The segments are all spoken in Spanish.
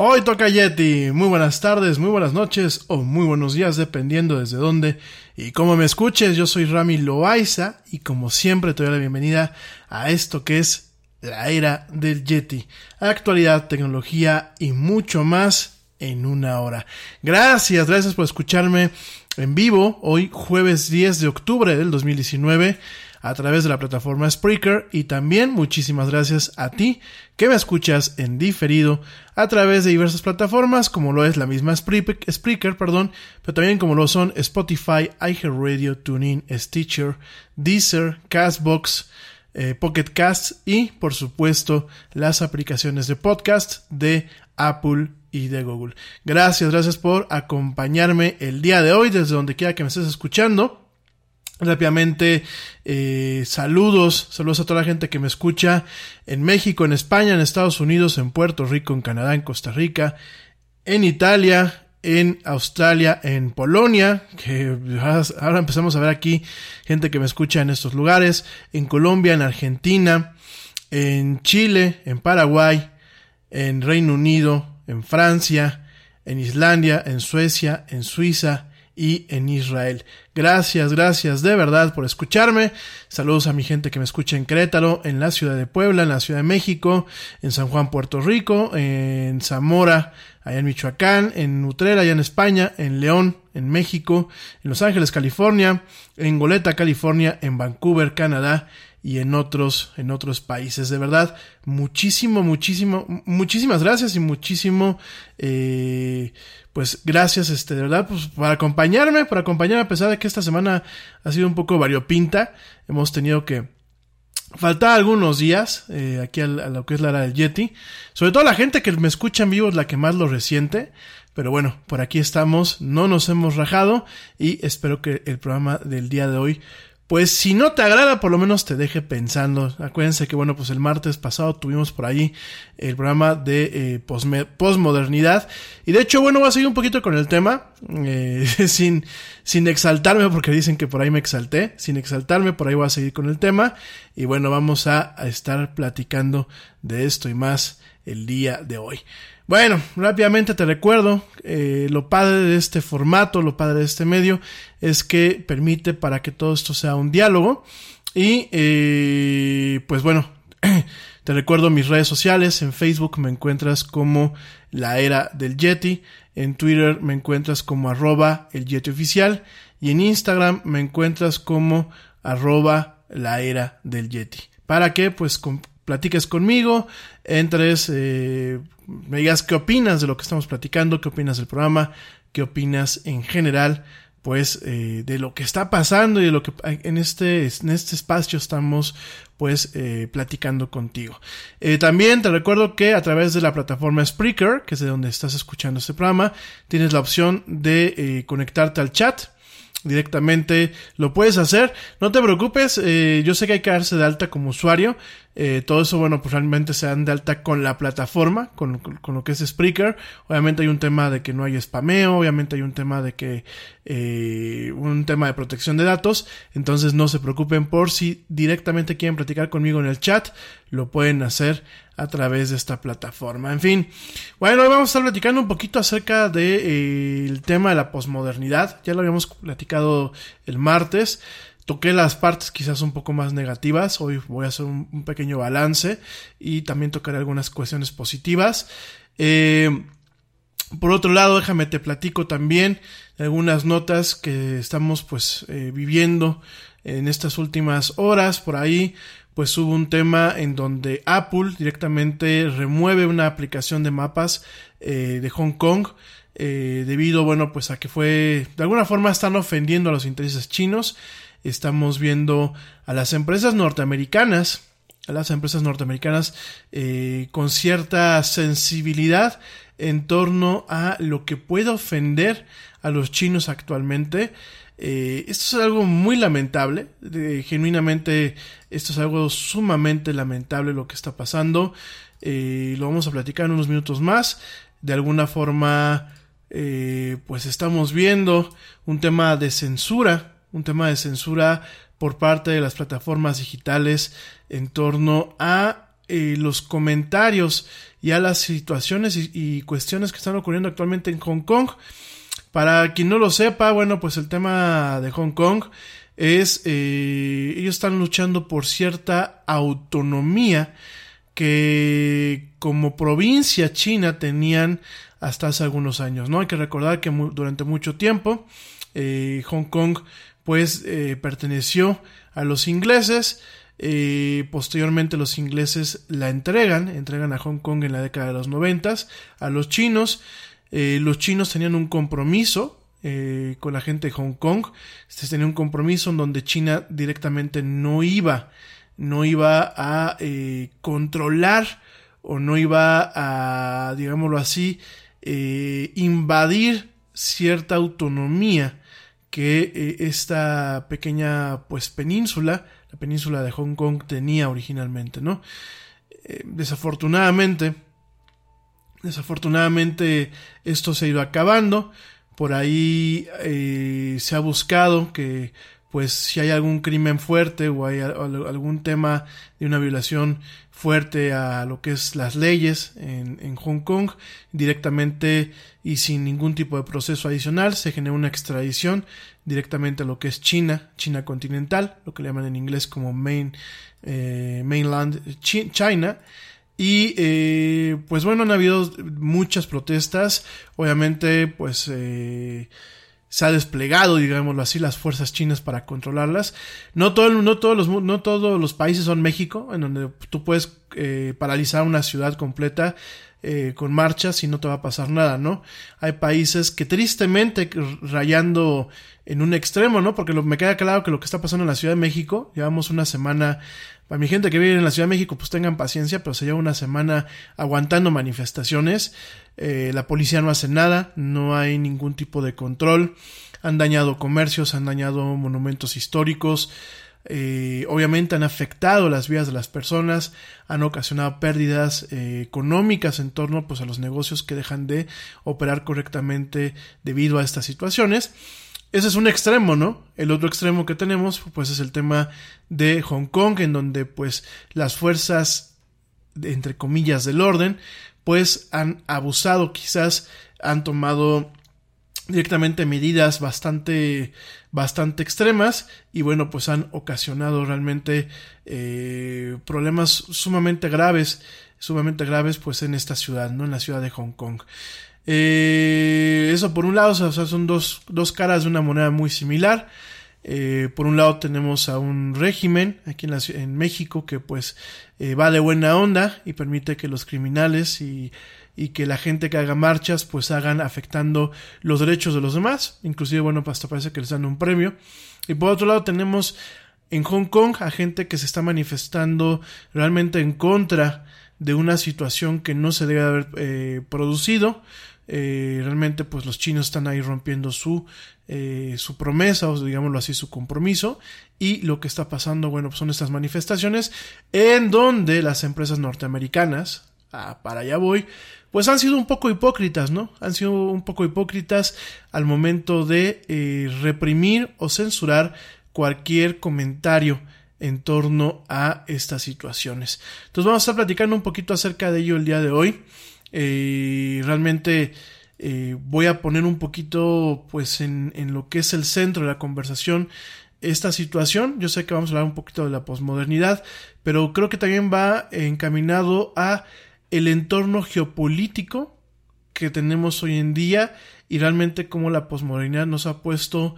Hoy toca Yeti. Muy buenas tardes, muy buenas noches o muy buenos días, dependiendo desde dónde y cómo me escuches. Yo soy Rami Loaiza y como siempre te doy la bienvenida a esto que es la era del Yeti. Actualidad, tecnología y mucho más en una hora. Gracias, gracias por escucharme en vivo hoy jueves 10 de octubre del 2019 a través de la plataforma Spreaker y también muchísimas gracias a ti que me escuchas en diferido a través de diversas plataformas como lo es la misma Spreaker, perdón, pero también como lo son Spotify, iHeartRadio, TuneIn, Stitcher, Deezer, Castbox, eh, Pocket Casts y por supuesto las aplicaciones de podcast de Apple y de Google. Gracias, gracias por acompañarme el día de hoy desde donde quiera que me estés escuchando. Rápidamente, eh, saludos, saludos a toda la gente que me escucha en México, en España, en Estados Unidos, en Puerto Rico, en Canadá, en Costa Rica, en Italia, en Australia, en Polonia, que ahora empezamos a ver aquí gente que me escucha en estos lugares, en Colombia, en Argentina, en Chile, en Paraguay, en Reino Unido, en Francia, en Islandia, en Suecia, en Suiza, y en Israel. Gracias, gracias de verdad por escucharme. Saludos a mi gente que me escucha en Querétaro, en la ciudad de Puebla, en la ciudad de México, en San Juan, Puerto Rico, en Zamora, allá en Michoacán, en Utrera, allá en España, en León, en México, en Los Ángeles, California, en Goleta, California, en Vancouver, Canadá y en otros, en otros países. De verdad, muchísimo, muchísimo, muchísimas gracias y muchísimo, eh, pues gracias, este, de verdad, pues por acompañarme, por acompañarme, a pesar de que esta semana ha sido un poco variopinta. Hemos tenido que faltar algunos días eh, aquí a, lo que es la era del Yeti. Sobre todo la gente que me escucha en vivo es la que más lo resiente. Pero bueno, por aquí estamos, no nos hemos rajado y espero que el programa del día de hoy pues si no te agrada, por lo menos te deje pensando. Acuérdense que, bueno, pues el martes pasado tuvimos por ahí el programa de eh, postmodernidad. Y de hecho, bueno, voy a seguir un poquito con el tema, eh, sin, sin exaltarme, porque dicen que por ahí me exalté. Sin exaltarme, por ahí voy a seguir con el tema. Y bueno, vamos a estar platicando de esto y más el día de hoy. Bueno, rápidamente te recuerdo, eh, lo padre de este formato, lo padre de este medio, es que permite para que todo esto sea un diálogo. Y eh, pues bueno, te recuerdo mis redes sociales, en Facebook me encuentras como la era del Yeti, en Twitter me encuentras como arroba el Yeti oficial y en Instagram me encuentras como arroba la era del Yeti. ¿Para qué? Pues platiques conmigo, entres, eh, me digas qué opinas de lo que estamos platicando, qué opinas del programa, qué opinas en general, pues eh, de lo que está pasando y de lo que en este, en este espacio estamos pues eh, platicando contigo. también te recuerdo que a través de la plataforma Spreaker, que es de donde estás escuchando este programa, tienes la opción de conectarte al chat directamente lo puedes hacer. No te preocupes, yo sé que hay que darse de alta como usuario. Eh, todo eso, bueno, pues realmente se dan de alta con la plataforma, con, con, lo que es Spreaker. Obviamente hay un tema de que no hay spameo, obviamente hay un tema de que, eh, un tema de protección de datos. Entonces no se preocupen por si directamente quieren platicar conmigo en el chat, lo pueden hacer a través de esta plataforma. En fin, bueno, hoy vamos a estar platicando un poquito acerca del de, eh, tema de la posmodernidad. Ya lo habíamos platicado el martes. Toqué las partes quizás un poco más negativas. Hoy voy a hacer un, pequeño balance y también tocaré algunas cuestiones positivas. Eh, por otro lado, déjame te platico también algunas notas que estamos pues eh, viviendo en estas últimas horas por ahí pues hubo un tema en donde Apple directamente remueve una aplicación de mapas eh, de Hong Kong debido, bueno, pues a que fue, de alguna forma están ofendiendo a los intereses chinos. Estamos viendo a las empresas norteamericanas, a las empresas norteamericanas eh, con cierta sensibilidad en torno a lo que puede ofender a los chinos actualmente. Eh, esto es algo muy lamentable, genuinamente esto es algo sumamente lamentable lo que está pasando. Eh, lo vamos a platicar en unos minutos más. De alguna forma, pues estamos viendo un tema de censura, un tema de censura por parte de las plataformas digitales en torno a eh, los comentarios y a las situaciones y, cuestiones que están ocurriendo actualmente en Hong Kong. Para quien no lo sepa, bueno, pues el tema de Hong Kong es, eh, ellos están luchando por cierta autonomía que como provincia china tenían hasta hace algunos años, ¿no? Hay que recordar que durante mucho tiempo eh, Hong Kong pues eh, perteneció a los ingleses, eh, posteriormente los ingleses la entregan, entregan a Hong Kong en la década de los noventas a los chinos, eh, los chinos tenían un compromiso con la gente de Hong Kong. Este tenía un compromiso en donde China directamente no iba, no iba a controlar o no iba a, digámoslo así, invadir cierta autonomía que eh, esta pequeña pues península, la península de Hong Kong tenía originalmente, ¿no? Eh, desafortunadamente, desafortunadamente esto se ha ido acabando por ahí eh, se ha buscado que pues si hay algún crimen fuerte o hay algún tema de una violación fuerte a lo que es las leyes en, en, Hong Kong directamente y sin ningún tipo de proceso adicional se genera una extradición directamente a lo que es China, China continental, lo que le llaman en inglés como main, eh, mainland China y eh, pues bueno, han habido muchas protestas. Obviamente, pues eh, se ha desplegado, digámoslo así, las fuerzas chinas para controlarlas. No, todo, no, todos, los, no todos los países son México, en donde tú puedes eh, paralizar una ciudad completa eh, con marchas y no te va a pasar nada, ¿no? Hay países que tristemente rayando en un extremo, ¿no? Porque me queda claro que lo que está pasando en la Ciudad de México, llevamos una semana para mi gente que vive en la Ciudad de México, pues tengan paciencia, pero se lleva una semana aguantando manifestaciones. Eh, la policía no hace nada, no hay ningún tipo de control. Han dañado comercios, han dañado monumentos históricos. Eh, obviamente han afectado las vidas de las personas, han ocasionado pérdidas eh, económicas en torno pues, a los negocios que dejan de operar correctamente debido a estas situaciones. Ese es un extremo, ¿no? El otro extremo que tenemos, pues es el tema de Hong Kong, en donde pues las fuerzas, entre comillas, del orden, pues han abusado, quizás han tomado directamente medidas bastante bastante extremas y bueno pues han ocasionado realmente eh, problemas sumamente graves sumamente graves pues en esta ciudad no en la ciudad de Hong Kong eh, eso por un lado, o sea, son dos, dos, caras de una moneda muy similar. Eh, por un lado tenemos a un régimen aquí en, la, en México que pues eh, va de buena onda y permite que los criminales y, que la gente que haga marchas pues hagan afectando los derechos de los demás. Inclusive, bueno, hasta parece que les dan un premio. Y por otro lado tenemos en Hong Kong a gente que se está manifestando realmente en contra de una situación que no se debe haber eh, producido eh, realmente pues los chinos están ahí rompiendo su, eh, su promesa o digámoslo así su compromiso. Y lo que está pasando bueno pues son estas manifestaciones en donde las empresas norteamericanas ah, para allá voy pues han sido un poco hipócritas no han sido un poco hipócritas al momento de eh, reprimir o censurar cualquier comentario en torno a estas situaciones. Entonces vamos a estar platicando un poquito acerca de ello el día de hoy eh, realmente eh, voy a poner un poquito pues en, en, lo que es el centro de la conversación esta situación. Yo sé que vamos a hablar un poquito de la posmodernidad, pero creo que también va encaminado a el entorno geopolítico que tenemos hoy en día y realmente cómo la posmodernidad nos ha puesto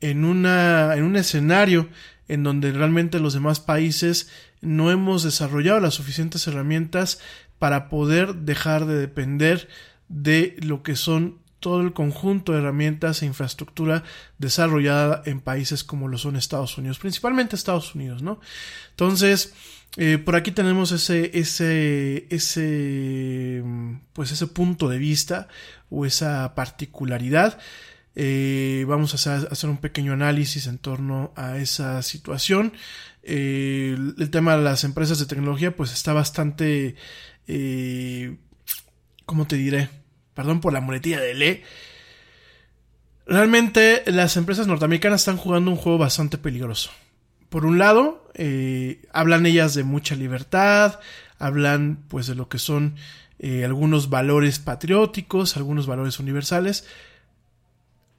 en una en un escenario en donde realmente los demás países no hemos desarrollado las suficientes herramientas para poder dejar de depender de lo que son todo el conjunto de herramientas e infraestructura desarrollada en países como lo son Estados Unidos, principalmente Estados Unidos, ¿no? Entonces, eh, por aquí tenemos ese, ese, ese, pues ese punto de vista o esa particularidad. Eh, vamos a hacer, un pequeño análisis en torno a esa situación. Eh, el tema de las empresas de tecnología, pues está bastante eh, ¿cómo te diré? Perdón por la muletilla de le. Realmente las empresas norteamericanas están jugando un juego bastante peligroso. por un lado, eh, hablan ellas de mucha libertad, hablan pues de lo que son eh, algunos valores patrióticos, algunos valores universales.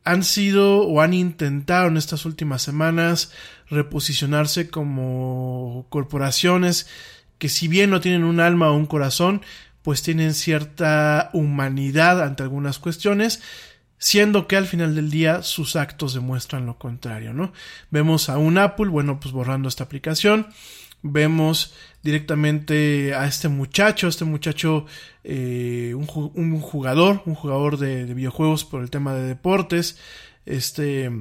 Han sido o han intentado en estas últimas semanas reposicionarse como corporaciones que si bien no tienen un alma o un corazón, pues tienen cierta humanidad ante algunas cuestiones, siendo que al final del día sus actos demuestran lo contrario, ¿no? Vemos a un Apple, bueno, pues borrando esta aplicación, vemos directamente a este muchacho, este muchacho, eh, un, jugador, un jugador de, videojuegos por el tema de deportes, este,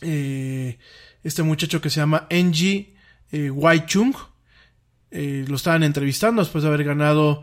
eh, este muchacho que se llama Enji eh, Waichung, eh, lo estaban entrevistando después de haber ganado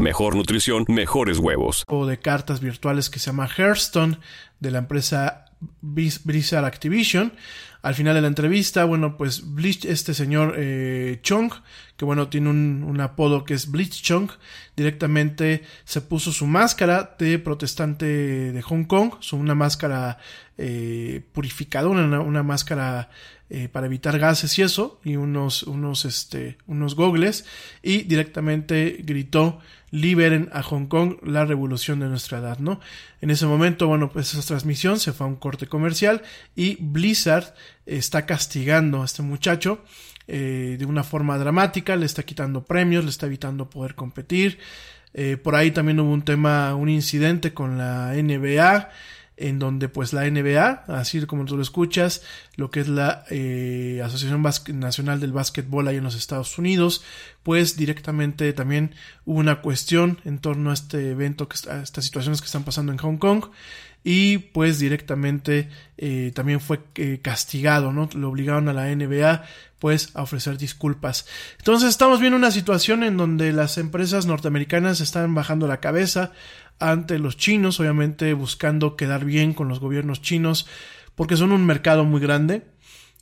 mejor nutrición, mejores huevos. O de cartas virtuales que se llama Hearthstone de la empresa Blizzard Activision. Al final de la entrevista, bueno, pues este señor eh, Chong, que bueno, tiene un, apodo que es Bleach Chong, directamente se puso su máscara de protestante de Hong Kong, su, una máscara eh, purificadora, una, una máscara eh, para evitar gases y eso, y unos, unos, este, unos gogles, y directamente gritó liberen a Hong Kong la revolución de nuestra edad, ¿no? En ese momento, bueno, pues esa transmisión se fue a un corte comercial y Blizzard está castigando a este muchacho eh, de una forma dramática, le está quitando premios, le está evitando poder competir. Eh, por ahí también hubo un tema, un incidente con la NBA, en donde pues la NBA, así como tú lo escuchas, lo que es la eh, Asociación Nacional del Básquetbol ahí en los Estados Unidos, pues directamente también hubo una cuestión en torno a este evento, a estas situaciones que están pasando en Hong Kong y pues directamente eh, también fue eh, castigado, ¿no? Lo obligaron a la NBA pues a ofrecer disculpas. Entonces estamos viendo una situación en donde las empresas norteamericanas están bajando la cabeza ante los chinos, obviamente buscando quedar bien con los gobiernos chinos, porque son un mercado muy grande.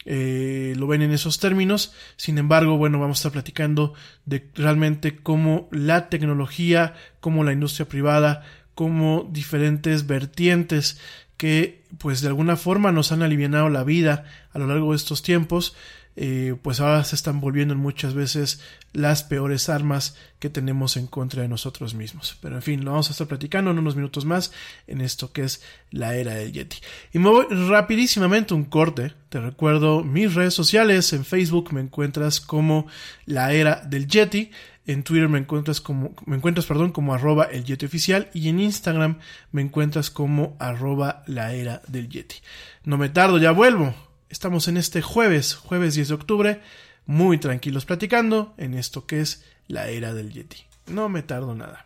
Eh, lo ven en esos términos. Sin embargo, bueno, vamos a estar platicando de realmente cómo la tecnología, cómo la industria privada, cómo diferentes vertientes que pues de alguna forma nos han aliviado la vida a lo largo de estos tiempos, eh, pues ahora se están volviendo muchas veces las peores armas que tenemos en contra de nosotros mismos. Pero en fin, lo vamos a estar platicando en unos minutos más en esto que es la era del Yeti. Y me voy rapidísimamente un corte. Te recuerdo mis redes sociales. En Facebook me encuentras como la era del Yeti. En Twitter me encuentras como, me encuentras, perdón, como arroba el Yeti oficial y en Instagram me encuentras como arroba la era del Yeti. No me tardo, ya vuelvo. Estamos en este jueves, jueves 10 de octubre, muy tranquilos platicando en esto que es la era del Yeti. No me tardo nada.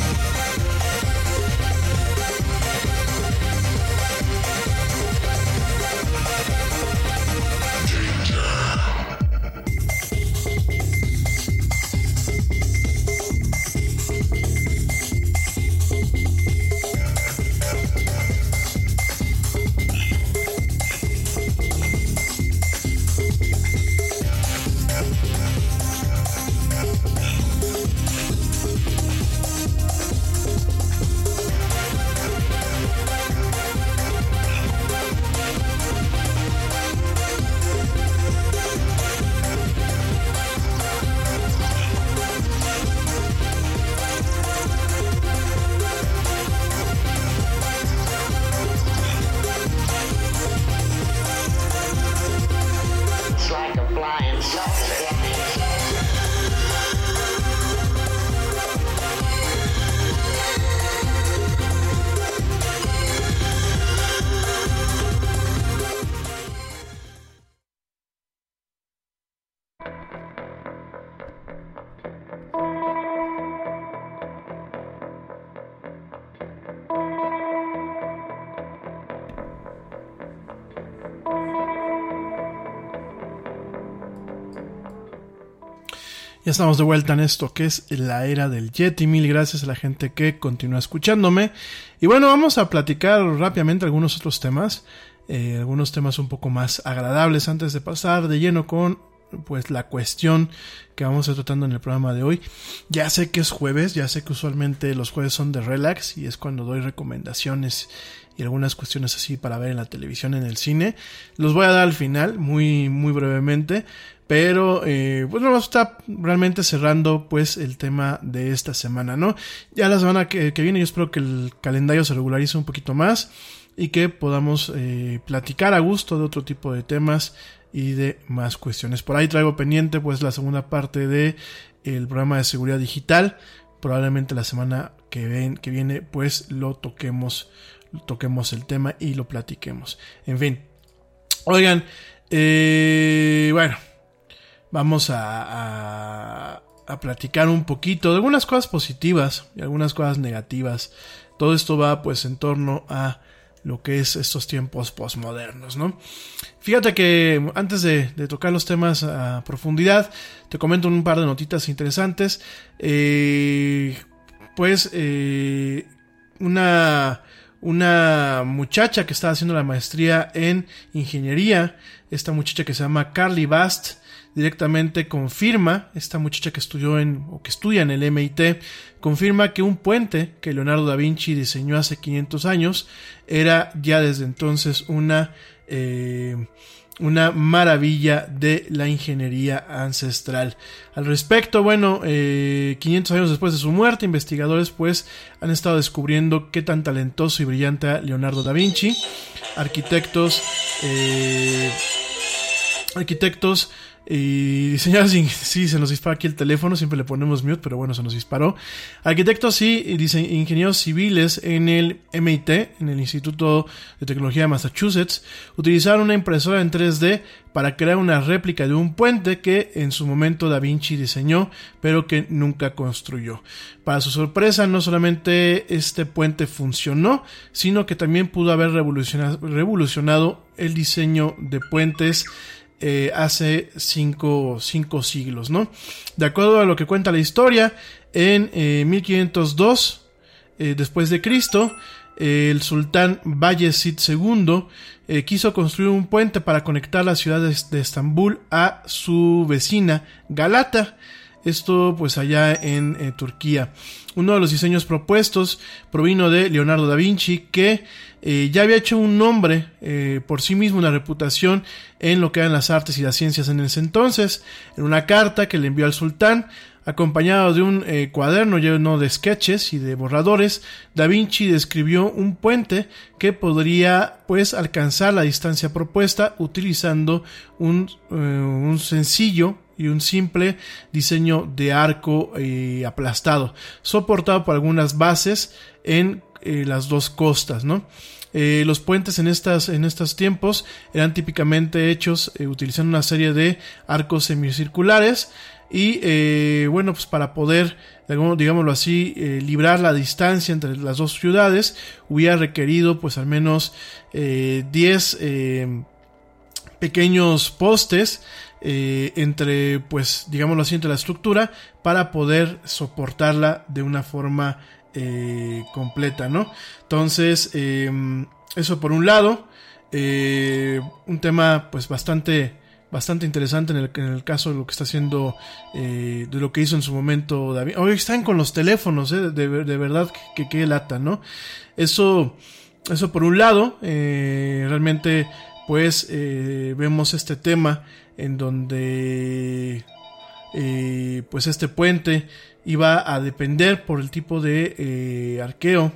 Ya estamos de vuelta en esto que es la era del Yeti. Mil gracias a la gente que continúa escuchándome. Y bueno, vamos a platicar rápidamente algunos otros temas. eh, algunos temas un poco más agradables antes de pasar de lleno con pues la cuestión que vamos a estar tratando en el programa de hoy. Ya sé que es jueves, ya sé que usualmente los jueves son de relax y es cuando doy recomendaciones algunas cuestiones así para ver en la televisión, en el cine. Los voy a dar al final, muy, muy brevemente. Pero, eh, pues a estar realmente cerrando, pues, el tema de esta semana, ¿no? Ya la semana que, viene yo espero que el calendario se regularice un poquito más y que podamos eh, platicar a gusto de otro tipo de temas y de más cuestiones. Por ahí traigo pendiente, pues, la segunda parte de programa de seguridad digital. Probablemente la semana que, ven, que viene, pues, lo toquemos, toquemos el tema y lo platiquemos. En fin. Oigan, eh, bueno, vamos a, a, platicar un poquito de algunas cosas positivas y algunas cosas negativas. Todo esto va pues en torno a lo que es estos tiempos postmodernos, ¿no? Fíjate que antes de, de, tocar los temas a profundidad, te comento un par de notitas interesantes. Eh, pues eh, una una muchacha que estaba haciendo la maestría en ingeniería, esta muchacha que se llama Carly Bast, directamente confirma, esta muchacha que estudió en, o que estudia en el MIT, confirma que un puente que Leonardo da Vinci diseñó hace 500 años era ya desde entonces una, eh, una maravilla de la ingeniería ancestral. Al respecto, bueno, eh, 500 años después de su muerte, investigadores pues han estado descubriendo qué tan talentoso y brillante era Leonardo da Vinci. Arquitectos, eh, arquitectos y diseñadores, sí, se nos dispara aquí el teléfono, siempre le ponemos mute, pero bueno, se nos disparó. Arquitectos y ingenieros civiles en el MIT, en el Instituto de Tecnología de Massachusetts, utilizaron una impresora en 3D para crear una réplica de un puente que en su momento Da Vinci diseñó, pero que nunca construyó. Para su sorpresa, no solamente este puente funcionó, sino que también pudo haber revolucionado el diseño de puentes eh, hace cinco, cinco, siglos, ¿no? De acuerdo a lo que cuenta la historia, en eh, 1502 eh, después de Cristo, el sultán Bayezid II eh, quiso construir un puente para conectar la ciudad de, Estambul a su vecina Galata. Esto pues allá en eh, Turquía. Uno de los diseños propuestos provino de Leonardo da Vinci que eh, ya había hecho un nombre eh, por sí mismo, una reputación en lo que eran las artes y las ciencias en ese entonces. En una carta que le envió al sultán, acompañado de un eh, cuaderno lleno de sketches y de borradores, Da Vinci describió un puente que podría pues alcanzar la distancia propuesta utilizando un, un sencillo y un simple diseño de arco eh, aplastado, soportado por algunas bases en eh, las dos costas, ¿no? Eh, los puentes en estas en estos tiempos eran típicamente hechos eh, utilizando una serie de arcos semicirculares y bueno pues para poder digámoslo así librar la distancia entre las dos ciudades hubiera requerido pues al menos 10 pequeños postes entre pues digámoslo así entre la estructura para poder soportarla de una forma eh, completa, ¿no? Entonces, em, eso por un lado, eh, un tema pues bastante bastante interesante en el, caso de lo que está haciendo, eh, de lo que hizo en su momento David. Hoy están con los teléfonos, de, de, verdad que, que, lata, ¿no? Eso, eso por un lado, realmente pues vemos este tema en donde pues este puente iba a depender por el tipo de eh, arqueo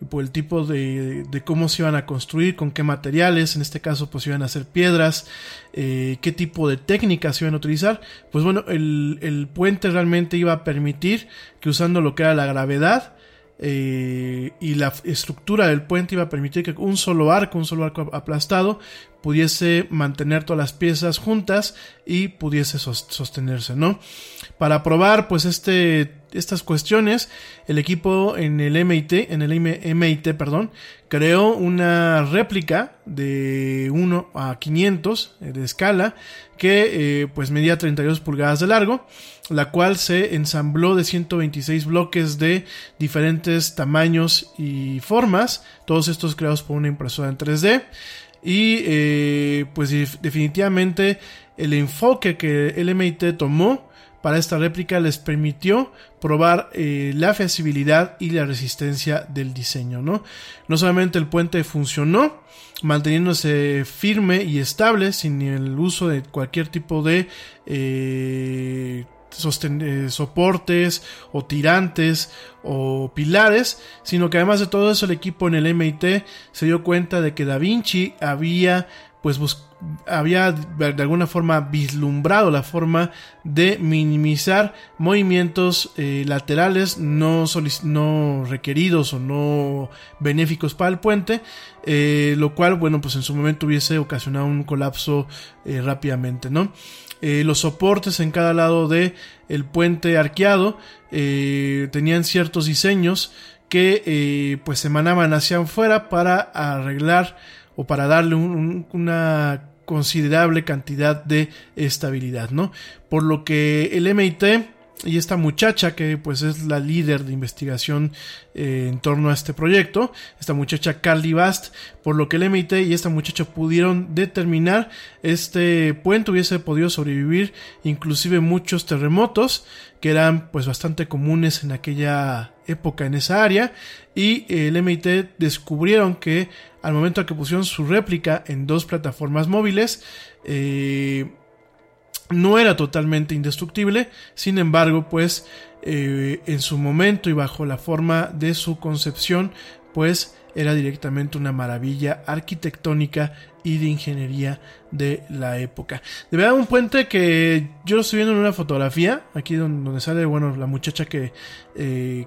y por el tipo de, de, cómo se iban a construir, con qué materiales, en este caso pues iban a hacer piedras, eh, qué tipo de técnicas iban a utilizar, pues bueno, el, el, puente realmente iba a permitir que usando lo que era la gravedad, eh, y la estructura del puente iba a permitir que un solo arco, un solo arco aplastado, pudiese mantener todas las piezas juntas y pudiese sostenerse, ¿no? Para probar, pues, este, estas cuestiones, el equipo en el MIT, en el MIT, perdón, creó una réplica de 1 a 500 eh, de escala que, eh, pues, medía 32 pulgadas de largo la cual se ensambló de 126 bloques de diferentes tamaños y formas, todos estos creados por una impresora en 3D. Y eh, pues definitivamente el enfoque que el MIT tomó para esta réplica les permitió probar eh, la feasibilidad y la resistencia del diseño. ¿no? no solamente el puente funcionó, manteniéndose firme y estable sin el uso de cualquier tipo de eh, eh, soportes o tirantes o pilares, sino que además de todo eso el equipo en el MIT se dio cuenta de que Da Vinci había pues había de alguna forma vislumbrado la forma de minimizar movimientos eh, laterales no, no requeridos o no benéficos para el puente, eh, lo cual, bueno, pues en su momento hubiese ocasionado un colapso rápidamente, ¿no? Eh, los soportes en cada lado de el puente arqueado eh, tenían ciertos diseños que eh, pues emanaban hacia afuera para arreglar o para darle una considerable cantidad de estabilidad, ¿no? Por lo que el MIT y esta muchacha que pues es la líder de investigación eh, en torno a este proyecto, esta muchacha Carly Bast, por lo que el MIT y esta muchacha pudieron determinar este puente hubiese podido sobrevivir inclusive muchos terremotos que eran pues bastante comunes en aquella época en esa área y el MIT descubrieron que al momento que pusieron su réplica en dos plataformas móviles eh, no era totalmente indestructible, sin embargo, pues eh, en su momento y bajo la forma de su concepción, pues era directamente una maravilla arquitectónica y de ingeniería de la época. De verdad, un puente que yo lo estoy viendo en una fotografía, aquí donde, sale, bueno, la muchacha que, eh,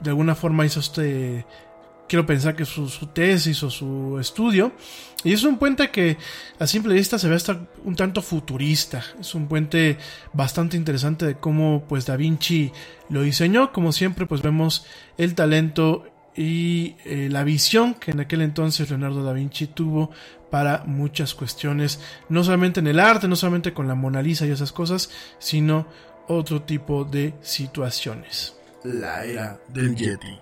De alguna forma hizo este, quiero pensar que su, tesis o su estudio. Y es un puente que a simple vista se ve hasta un tanto futurista. Es un puente bastante interesante de cómo pues Da Vinci lo diseñó. Como siempre pues vemos el talento y eh, la visión que en aquel entonces Leonardo da Vinci tuvo para muchas cuestiones, no solamente en el arte, no solamente con la Mona Lisa y esas cosas, sino otro tipo de situaciones. La era del Yeti.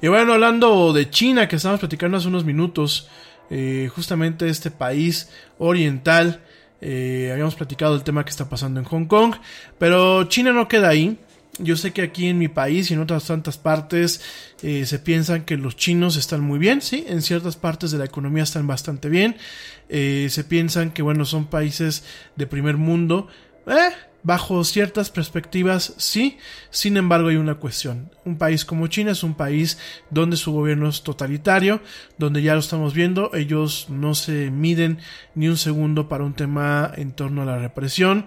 Y bueno, hablando de China, que estábamos platicando hace unos minutos, eh, justamente este país oriental, eh, habíamos platicado el tema que está pasando en Hong Kong, pero China no queda ahí. Yo sé que aquí en mi país y en otras tantas partes eh, se piensan que los chinos están muy bien, sí, en ciertas partes de la economía están bastante bien. Se piensan que, bueno, son países de primer mundo. Eh, bajo ciertas perspectivas, sí. Sin embargo, hay una cuestión. Un país como China es un país donde su gobierno es totalitario, donde ya lo estamos viendo, ellos no se miden ni un segundo para un tema en torno a la represión.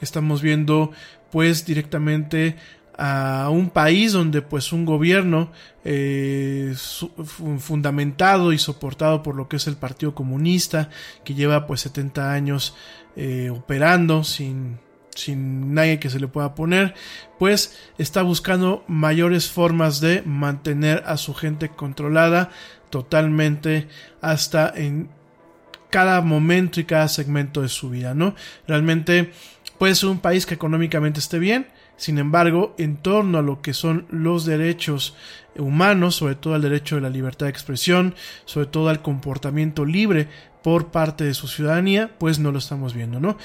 Estamos viendo pues directamente a un país donde pues un gobierno eh, fundamentado y soportado por lo que es el Partido Comunista que lleva pues 70 años eh, operando sin sin nadie que se le pueda poner, pues está buscando mayores formas de mantener a su gente controlada totalmente hasta en cada momento y cada segmento de su vida, ¿no? Realmente puede ser un país que económicamente esté bien, sin embargo, en torno a lo que son los derechos humanos, sobre todo al derecho de la libertad de expresión, sobre todo al comportamiento libre por parte de su ciudadanía, pues no lo estamos viendo, ¿no?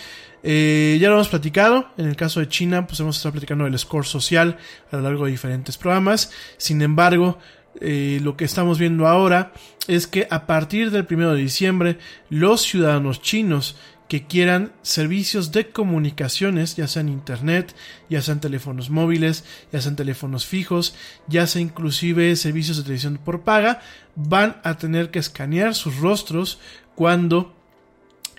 Eh, ya lo hemos platicado, en el caso de China, pues hemos estado platicando del score social a lo largo de diferentes programas, sin embargo, eh, lo que estamos viendo ahora es que a partir del primero de diciembre, los ciudadanos chinos que quieran servicios de comunicaciones, ya sean internet, ya sean teléfonos móviles, ya sean teléfonos fijos, ya sea inclusive servicios de televisión por paga, van a tener que escanear sus rostros cuando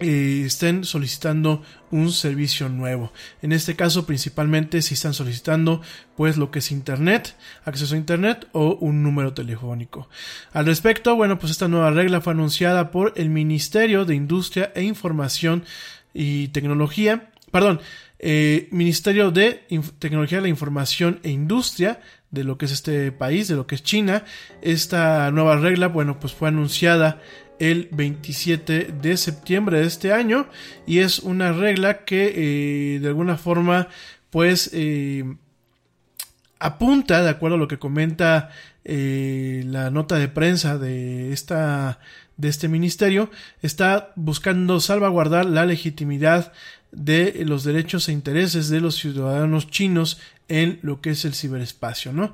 eh, estén solicitando un servicio nuevo. En este caso, principalmente si están solicitando pues lo que es internet, acceso a internet o un número telefónico. Al respecto, bueno, pues esta nueva regla fue anunciada por el Ministerio de Industria e Información y Tecnología, perdón, eh, Ministerio de Tecnología, la Información e Industria de lo que es este país, de lo que es China. Esta nueva regla, bueno, pues fue anunciada el 27 de septiembre de este año y es una regla que eh, de alguna forma pues eh, apunta de acuerdo a lo que comenta eh, la nota de prensa de esta de este ministerio está buscando salvaguardar la legitimidad de los derechos e intereses de los ciudadanos chinos en lo que es el ciberespacio, ¿no?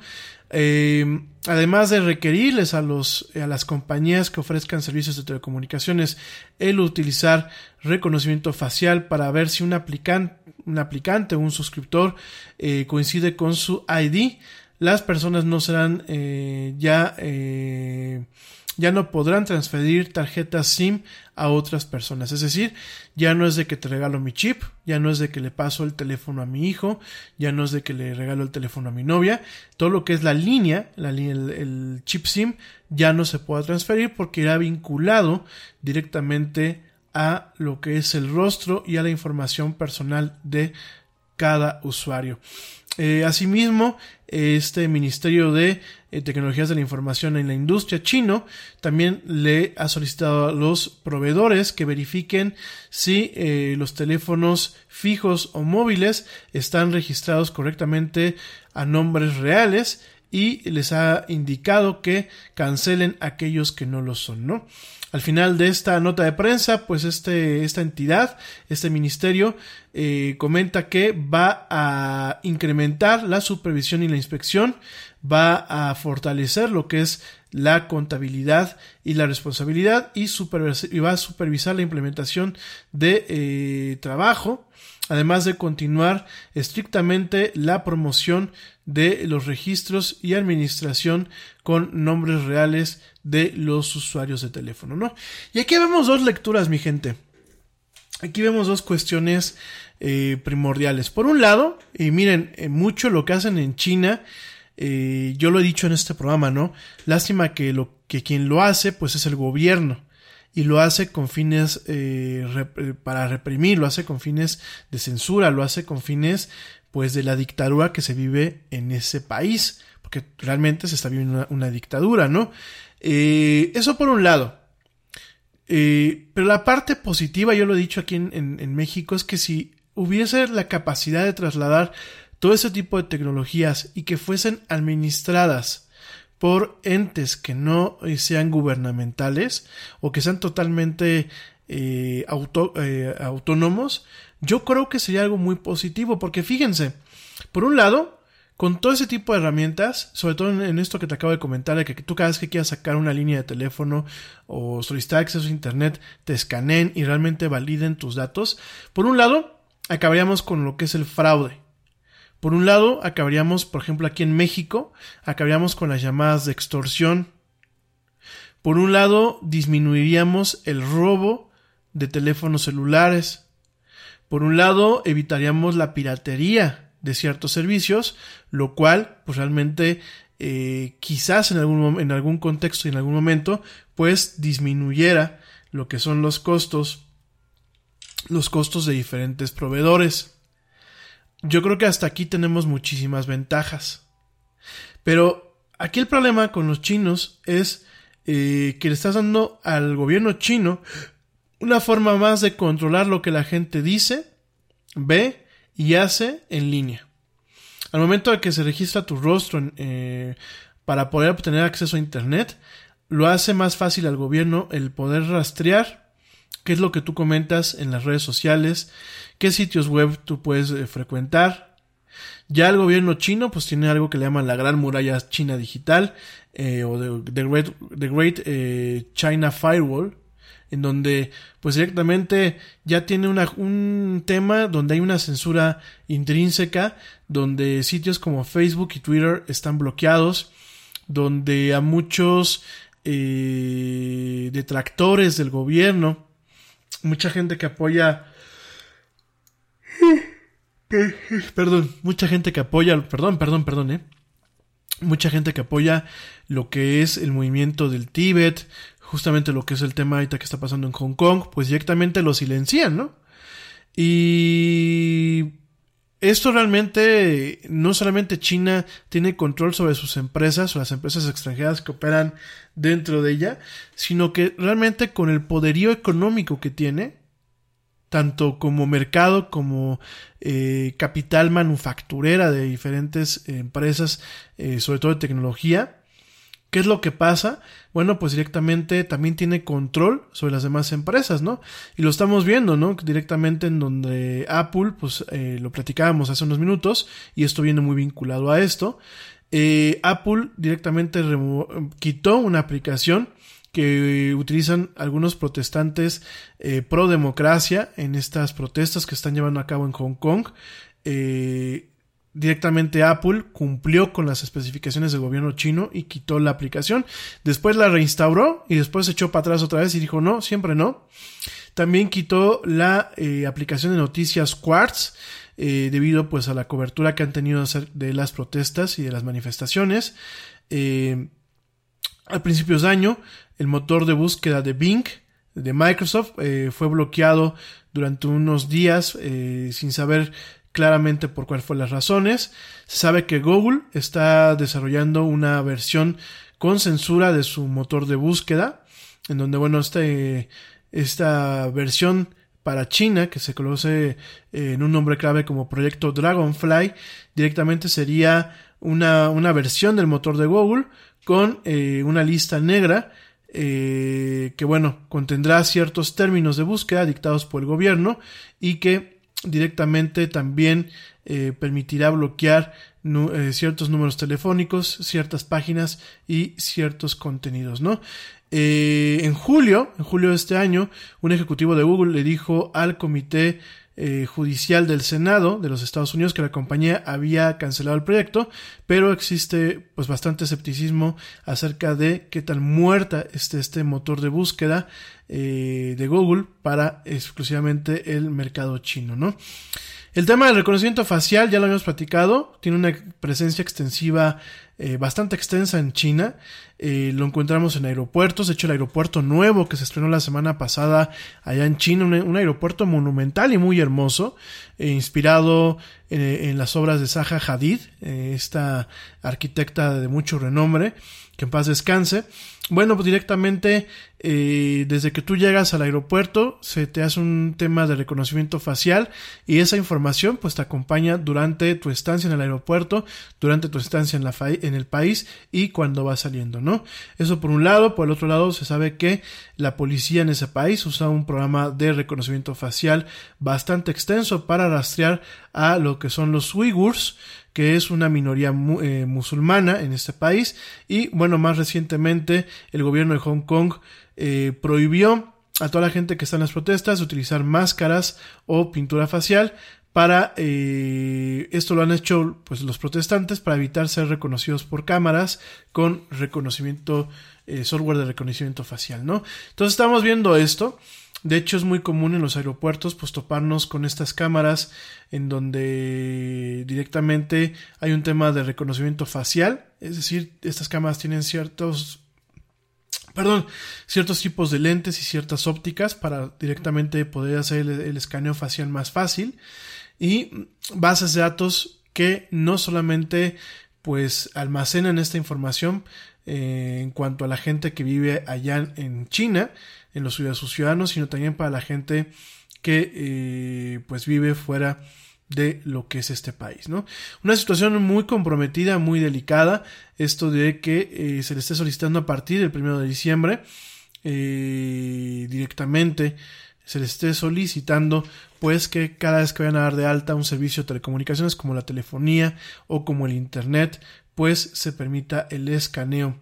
Eh, además de requerirles a, los, a las compañías que ofrezcan servicios de telecomunicaciones el utilizar reconocimiento facial para ver si un, aplicante, un aplicante o un suscriptor eh, coincide con su ID, las personas no serán eh, ya ya no podrán transferir tarjetas SIM a otras personas. Es decir, ya no es de que te regalo mi chip, ya no es de que le paso el teléfono a mi hijo, ya no es de que le regalo el teléfono a mi novia. Todo lo que es la línea, la, el, el chip SIM, ya no se puede transferir porque irá vinculado directamente a lo que es el rostro y a la información personal de cada usuario. Eh, asimismo, este Ministerio de eh, Tecnologías de la Información en la Industria chino también le ha solicitado a los proveedores que verifiquen si eh, los teléfonos fijos o móviles están registrados correctamente a nombres reales y les ha indicado que cancelen aquellos que no lo son, ¿no? Al final de esta nota de prensa, pues este, esta entidad, este ministerio, eh, comenta que va a incrementar la supervisión y la inspección, va a fortalecer lo que es la contabilidad y la responsabilidad y, va a supervisar la implementación de eh, trabajo además de continuar estrictamente la promoción de los registros y administración con nombres reales de los usuarios de teléfono, ¿no? Y aquí vemos dos lecturas, mi gente. Aquí vemos dos cuestiones eh, primordiales. Por un lado, y miren, eh, mucho lo que hacen en China, eh, yo lo he dicho en este programa, ¿no? Lástima que lo que quien lo hace, pues es el gobierno y lo hace con fines eh, para reprimir, lo hace con fines de censura, lo hace con fines pues de la dictadura que se vive en ese país. porque realmente se está viendo una, dictadura, ¿no? Eh, eso por un lado. Eh, pero la parte positiva, yo lo he dicho aquí en México, es que si hubiese la capacidad de trasladar todo ese tipo de tecnologías y que fuesen administradas por entes que no eh, sean gubernamentales o que sean totalmente eh, eh, autónomos, yo creo que sería algo muy positivo, porque fíjense, por un lado, con todo ese tipo de herramientas, sobre todo en, en esto que te acabo de comentar, de que tú cada vez que quieras sacar una línea de teléfono o solicitar acceso a internet, te escaneen y realmente validen tus datos, por un lado, acabaríamos con lo que es el fraude. Por un lado, acabaríamos, por ejemplo, aquí en México, acabaríamos con las llamadas de extorsión. Por un lado, disminuiríamos el robo de teléfonos celulares. Por un lado, evitaríamos la piratería de ciertos servicios, lo cual, pues realmente, eh, quizás en algún, en algún contexto y en algún momento, pues disminuyera lo que son los costos, los costos de diferentes proveedores. Yo creo que hasta aquí tenemos muchísimas ventajas. Pero aquí el problema con los chinos es eh, que le estás dando al gobierno chino una forma más de controlar lo que la gente dice, ve y hace en línea. Al momento de que se registra tu rostro eh, para poder obtener acceso a Internet, lo hace más fácil al gobierno el poder rastrear qué es lo que tú comentas en las redes sociales, qué sitios web tú puedes eh, frecuentar. Ya el gobierno chino pues tiene algo que le llaman la Gran Muralla China Digital eh, o the, Great, eh, China Firewall, en donde pues directamente ya tiene un tema donde hay una censura intrínseca, donde sitios como Facebook y Twitter están bloqueados, donde a muchos detractores del gobierno, mucha gente que apoya perdón, mucha gente que apoya, perdón, perdón, perdón, eh. Mucha gente que apoya lo que es el movimiento del Tíbet, justamente lo que es el tema ahorita que está pasando en Hong Kong, pues directamente lo silencian, ¿no? Y esto realmente, no solamente China tiene control sobre sus empresas o las empresas extranjeras que operan dentro de ella, sino que realmente con el poderío económico que tiene, tanto como mercado como eh, capital manufacturera de diferentes empresas, eh, sobre todo de tecnología. ¿Qué es lo que pasa? Bueno, pues directamente también tiene control sobre las demás empresas, ¿no? Y lo estamos viendo, ¿no? Directamente en donde Apple, pues lo platicábamos hace unos minutos, y esto viene muy vinculado a esto. Apple directamente quitó una aplicación que utilizan algunos protestantes eh, pro democracia en estas protestas que están llevando a cabo en Hong Kong. Eh, directamente Apple cumplió con las especificaciones del gobierno chino y quitó la aplicación. Después la reinstauró y después se echó para atrás otra vez y dijo no, siempre no. También quitó la eh, aplicación de noticias Quartz. Eh, debido pues a la cobertura que han tenido de las protestas y de las manifestaciones. Eh, a principios de año, el motor de búsqueda de Bing de Microsoft fue bloqueado durante unos días sin saber claramente por cuál fue las razones. Se sabe que Google está desarrollando una versión con censura de su motor de búsqueda, en donde, bueno, este, esta versión para China, que se conoce eh, en un nombre clave como Proyecto Dragonfly, directamente sería una, una versión del motor de Google con eh, una lista negra eh, que bueno contendrá ciertos términos de búsqueda dictados por el gobierno y que directamente también eh, permitirá bloquear eh, ciertos números telefónicos, ciertas páginas y ciertos contenidos, ¿no? Eh, en julio, en julio de este año, un ejecutivo de Google le dijo al comité eh, judicial del Senado de los Estados Unidos que la compañía había cancelado el proyecto, pero existe pues bastante escepticismo acerca de qué tan muerta esté este motor de búsqueda eh, de Google para exclusivamente el mercado chino, ¿no? El tema del reconocimiento facial ya lo habíamos platicado, tiene una presencia extensiva eh, bastante extensa en China, eh, lo encontramos en aeropuertos, de hecho el aeropuerto nuevo que se estrenó la semana pasada allá en China, un, aeropuerto monumental y muy hermoso, eh, inspirado eh, en las obras de Zaha Hadid, esta arquitecta de mucho renombre, que en paz descanse. Bueno, pues directamente eh, desde que tú llegas al aeropuerto se te hace un tema de reconocimiento facial y esa información pues te acompaña durante tu estancia en el aeropuerto, durante tu estancia en, la en el país y cuando vas saliendo, ¿no? Eso por un lado, por el otro lado se sabe que la policía en ese país usa un programa de reconocimiento facial bastante extenso para rastrear a lo que son los uigurs, que es una minoría eh, musulmana en este país. Y bueno, más recientemente el gobierno de Hong Kong eh, prohibió a toda la gente que está en las protestas utilizar máscaras o pintura facial para eh, esto lo han hecho pues los protestantes para evitar ser reconocidos por cámaras con reconocimiento eh, software de reconocimiento facial no entonces estamos viendo esto de hecho, es muy común en los aeropuertos pues toparnos con estas cámaras en donde directamente hay un tema de reconocimiento facial, es decir, estas cámaras tienen ciertos perdón, ciertos tipos de lentes y ciertas ópticas para directamente poder hacer el, escaneo facial más fácil. Y bases de datos que no solamente pues almacenan esta información eh, en cuanto a la gente que vive allá en China, en los de sus ciudadanos, sino también para la gente que eh, pues vive fuera de lo que es este país, ¿no? Una situación muy comprometida, muy delicada, esto de que eh, se le esté solicitando a partir del primero de diciembre eh, directamente se le esté solicitando pues que cada vez que vayan a dar de alta un servicio de telecomunicaciones como la telefonía o como el internet pues se permita el escaneo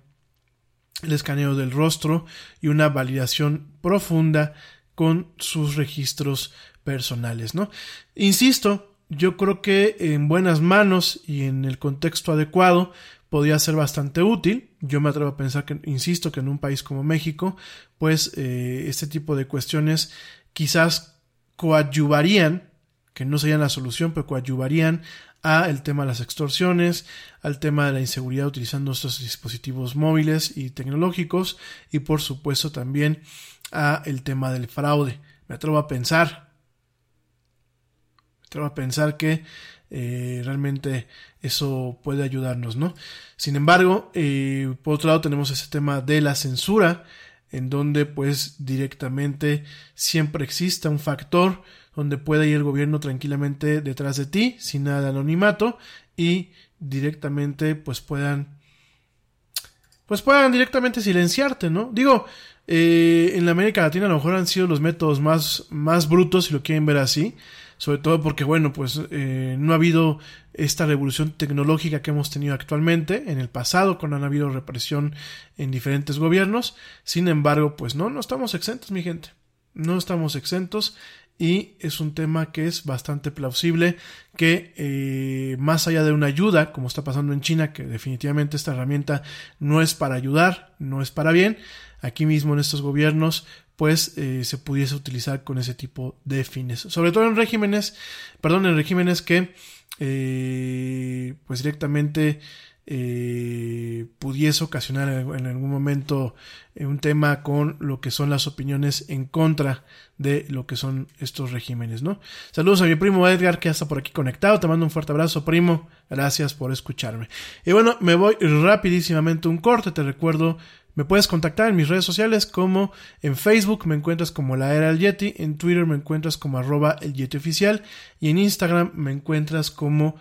el escaneo del rostro y una validación profunda con sus registros personales, ¿no? Insisto, yo creo que en buenas manos y en el contexto adecuado podría ser bastante útil. Yo me atrevo a pensar que, insisto, que en un país como México, pues eh, este tipo de cuestiones quizás coadyuvarían, que no serían la solución, pero coadyuvarían a el tema de las extorsiones, al tema de la inseguridad utilizando estos dispositivos móviles y tecnológicos y por supuesto también a el tema del fraude. Me atrevo a pensar, me atrevo a pensar que eh, realmente eso puede ayudarnos, ¿no? Sin embargo, eh, por otro lado tenemos ese tema de la censura, en donde pues directamente siempre exista un factor donde pueda ir el gobierno tranquilamente detrás de ti, sin nada de anonimato, y directamente pues puedan pues puedan directamente silenciarte, ¿no? Digo, eh, en la América Latina a lo mejor han sido los métodos más, más brutos, si lo quieren ver así, sobre todo porque, bueno, pues eh, no ha habido esta revolución tecnológica que hemos tenido actualmente, en el pasado, cuando han habido represión en diferentes gobiernos, sin embargo, pues no, no estamos exentos, mi gente, no estamos exentos, y es un tema que es bastante plausible que eh, más allá de una ayuda, como está pasando en China, que definitivamente esta herramienta no es para ayudar, no es para bien, aquí mismo en estos gobiernos pues eh, se pudiese utilizar con ese tipo de fines. Sobre todo en regímenes, perdón, en regímenes que eh, pues directamente eh, pudiese ocasionar en algún momento eh, un tema con lo que son las opiniones en contra de lo que son estos regímenes, ¿no? Saludos a mi primo Edgar que está por aquí conectado, te mando un fuerte abrazo primo, gracias por escucharme. Y bueno, me voy rapidísimamente un corte, te recuerdo me puedes contactar en mis redes sociales como en Facebook me encuentras como la era del Yeti, en Twitter me encuentras como arroba el Yeti oficial y en Instagram me encuentras como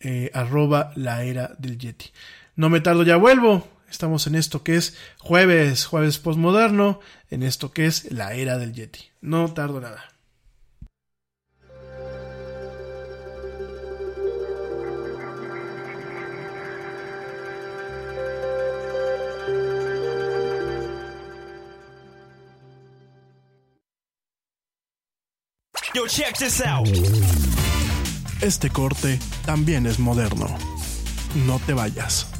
eh, arroba la era del Yeti. No me tardo, ya vuelvo. Estamos en esto que es jueves, jueves postmoderno, en esto que es la era del Yeti. No tardo nada. Yo, check this out. Este corte también es moderno. No te vayas.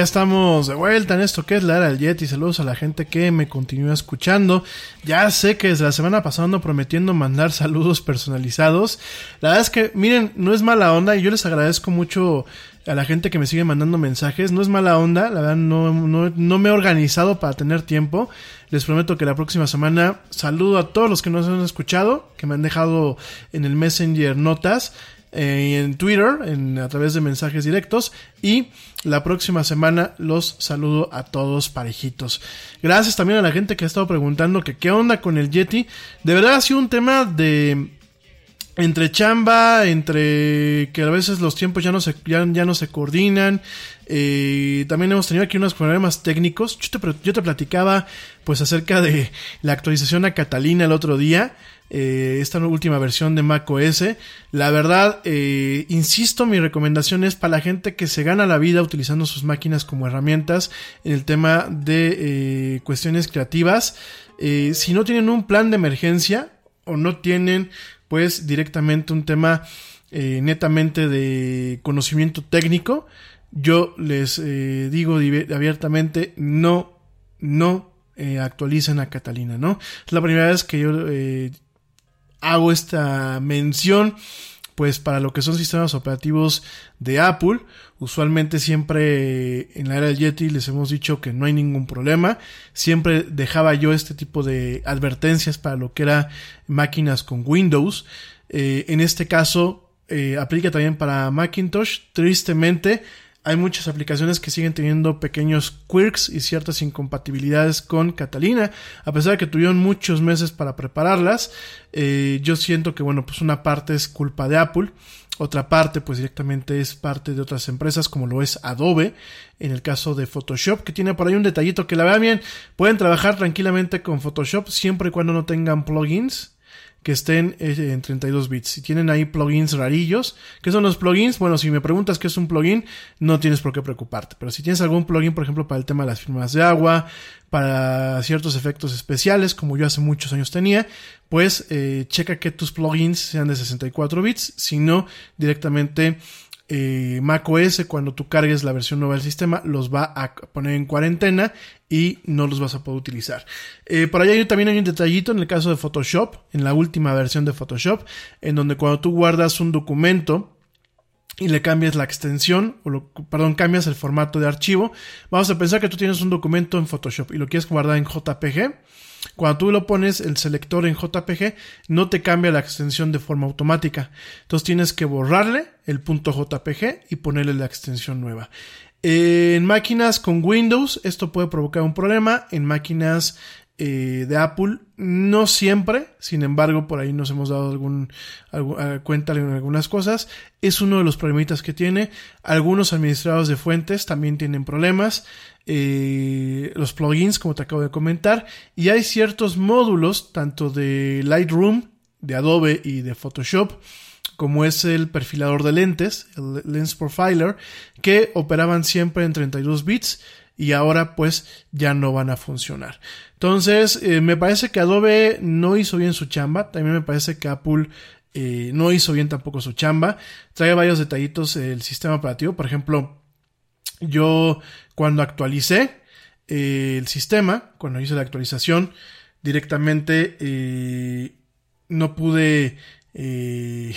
Ya estamos de vuelta en esto que es la era del Yeti. Saludos a la gente que me continúa escuchando. Ya sé que desde la semana pasada ando prometiendo mandar saludos personalizados. La verdad es que, miren, no es mala onda y yo les agradezco mucho a la gente que me sigue mandando mensajes. No es mala onda, la verdad no, no, no me he organizado para tener tiempo. Les prometo que la próxima semana saludo a todos los que nos han escuchado, que me han dejado en el Messenger notas eh, en Twitter, en, a través de mensajes directos. Y la próxima semana los saludo a todos parejitos. Gracias también a la gente que ha estado preguntando que qué onda con el Yeti. De verdad ha sido un tema de entre chamba, entre que a veces los tiempos ya no se, ya, ya no se coordinan. eh, también hemos tenido aquí unos problemas técnicos. Yo te, yo te platicaba pues acerca de la actualización a Catalina el otro día. Eh, esta última versión de Mac OS. La verdad, eh, insisto, mi recomendación es para la gente que se gana la vida utilizando sus máquinas como herramientas en el tema de eh, cuestiones creativas. Si no tienen un plan de emergencia o no tienen pues directamente un tema netamente de conocimiento técnico, yo les digo abiertamente, no, no actualicen a Catalina, ¿no? Es la primera vez que yo hago esta mención pues para lo que son sistemas operativos de Apple, usualmente siempre en la era del Yeti les hemos dicho que no hay ningún problema, siempre dejaba yo este tipo de advertencias para lo que era máquinas con Windows, Eh, en este caso eh, aplica también para Macintosh, tristemente hay muchas aplicaciones que siguen teniendo pequeños quirks y ciertas incompatibilidades con Catalina, a pesar de que tuvieron muchos meses para prepararlas. eh, yo siento que, bueno, pues una parte es culpa de Apple, otra parte, pues directamente es parte de otras empresas, como lo es Adobe, en el caso de Photoshop, que tiene por ahí un detallito que la vean bien, pueden trabajar tranquilamente con Photoshop siempre y cuando no tengan plugins que estén eh, en 32 bits. Si tienen ahí plugins rarillos, ¿qué son los plugins? Bueno, si me preguntas qué es un plugin, no tienes por qué preocuparte. Pero si tienes algún plugin, por ejemplo, para el tema de las firmas de agua, para ciertos efectos especiales, como yo hace muchos años tenía, pues eh, checa que tus plugins sean de 64 bits, si no, directamente eh, macOS cuando tú cargues la versión nueva del sistema los va a poner en cuarentena y no los vas a poder utilizar. Eh, por allá también hay un detallito en el caso de Photoshop, en la última versión de Photoshop, en donde cuando tú guardas un documento y le cambias la extensión, o lo, perdón, cambias el formato de archivo, vamos a pensar que tú tienes un documento en Photoshop y lo quieres guardar en JPG. Cuando tú lo pones el selector en JPG, no te cambia la extensión de forma automática. Entonces tienes que borrarle el punto JPG y ponerle la extensión nueva. En máquinas con Windows esto puede provocar un problema. En máquinas eh, de Apple no siempre, sin embargo por ahí nos hemos dado algún, algu- eh, cuenta de algunas cosas. Es uno de los problemitas que tiene. Algunos administradores de fuentes también tienen problemas. Eh, los plugins, como te acabo de comentar. Y hay ciertos módulos, tanto de Lightroom, de Adobe y de Photoshop, como es el perfilador de lentes, el Lens Profiler, que operaban siempre en 32 bits y ahora pues ya no van a funcionar. Entonces, eh, me parece que Adobe no hizo bien su chamba, también me parece que Apple eh, no hizo bien tampoco su chamba. Trae varios detallitos el sistema operativo, por ejemplo, yo cuando actualicé eh, el sistema, cuando hice la actualización, directamente eh, no pude eh,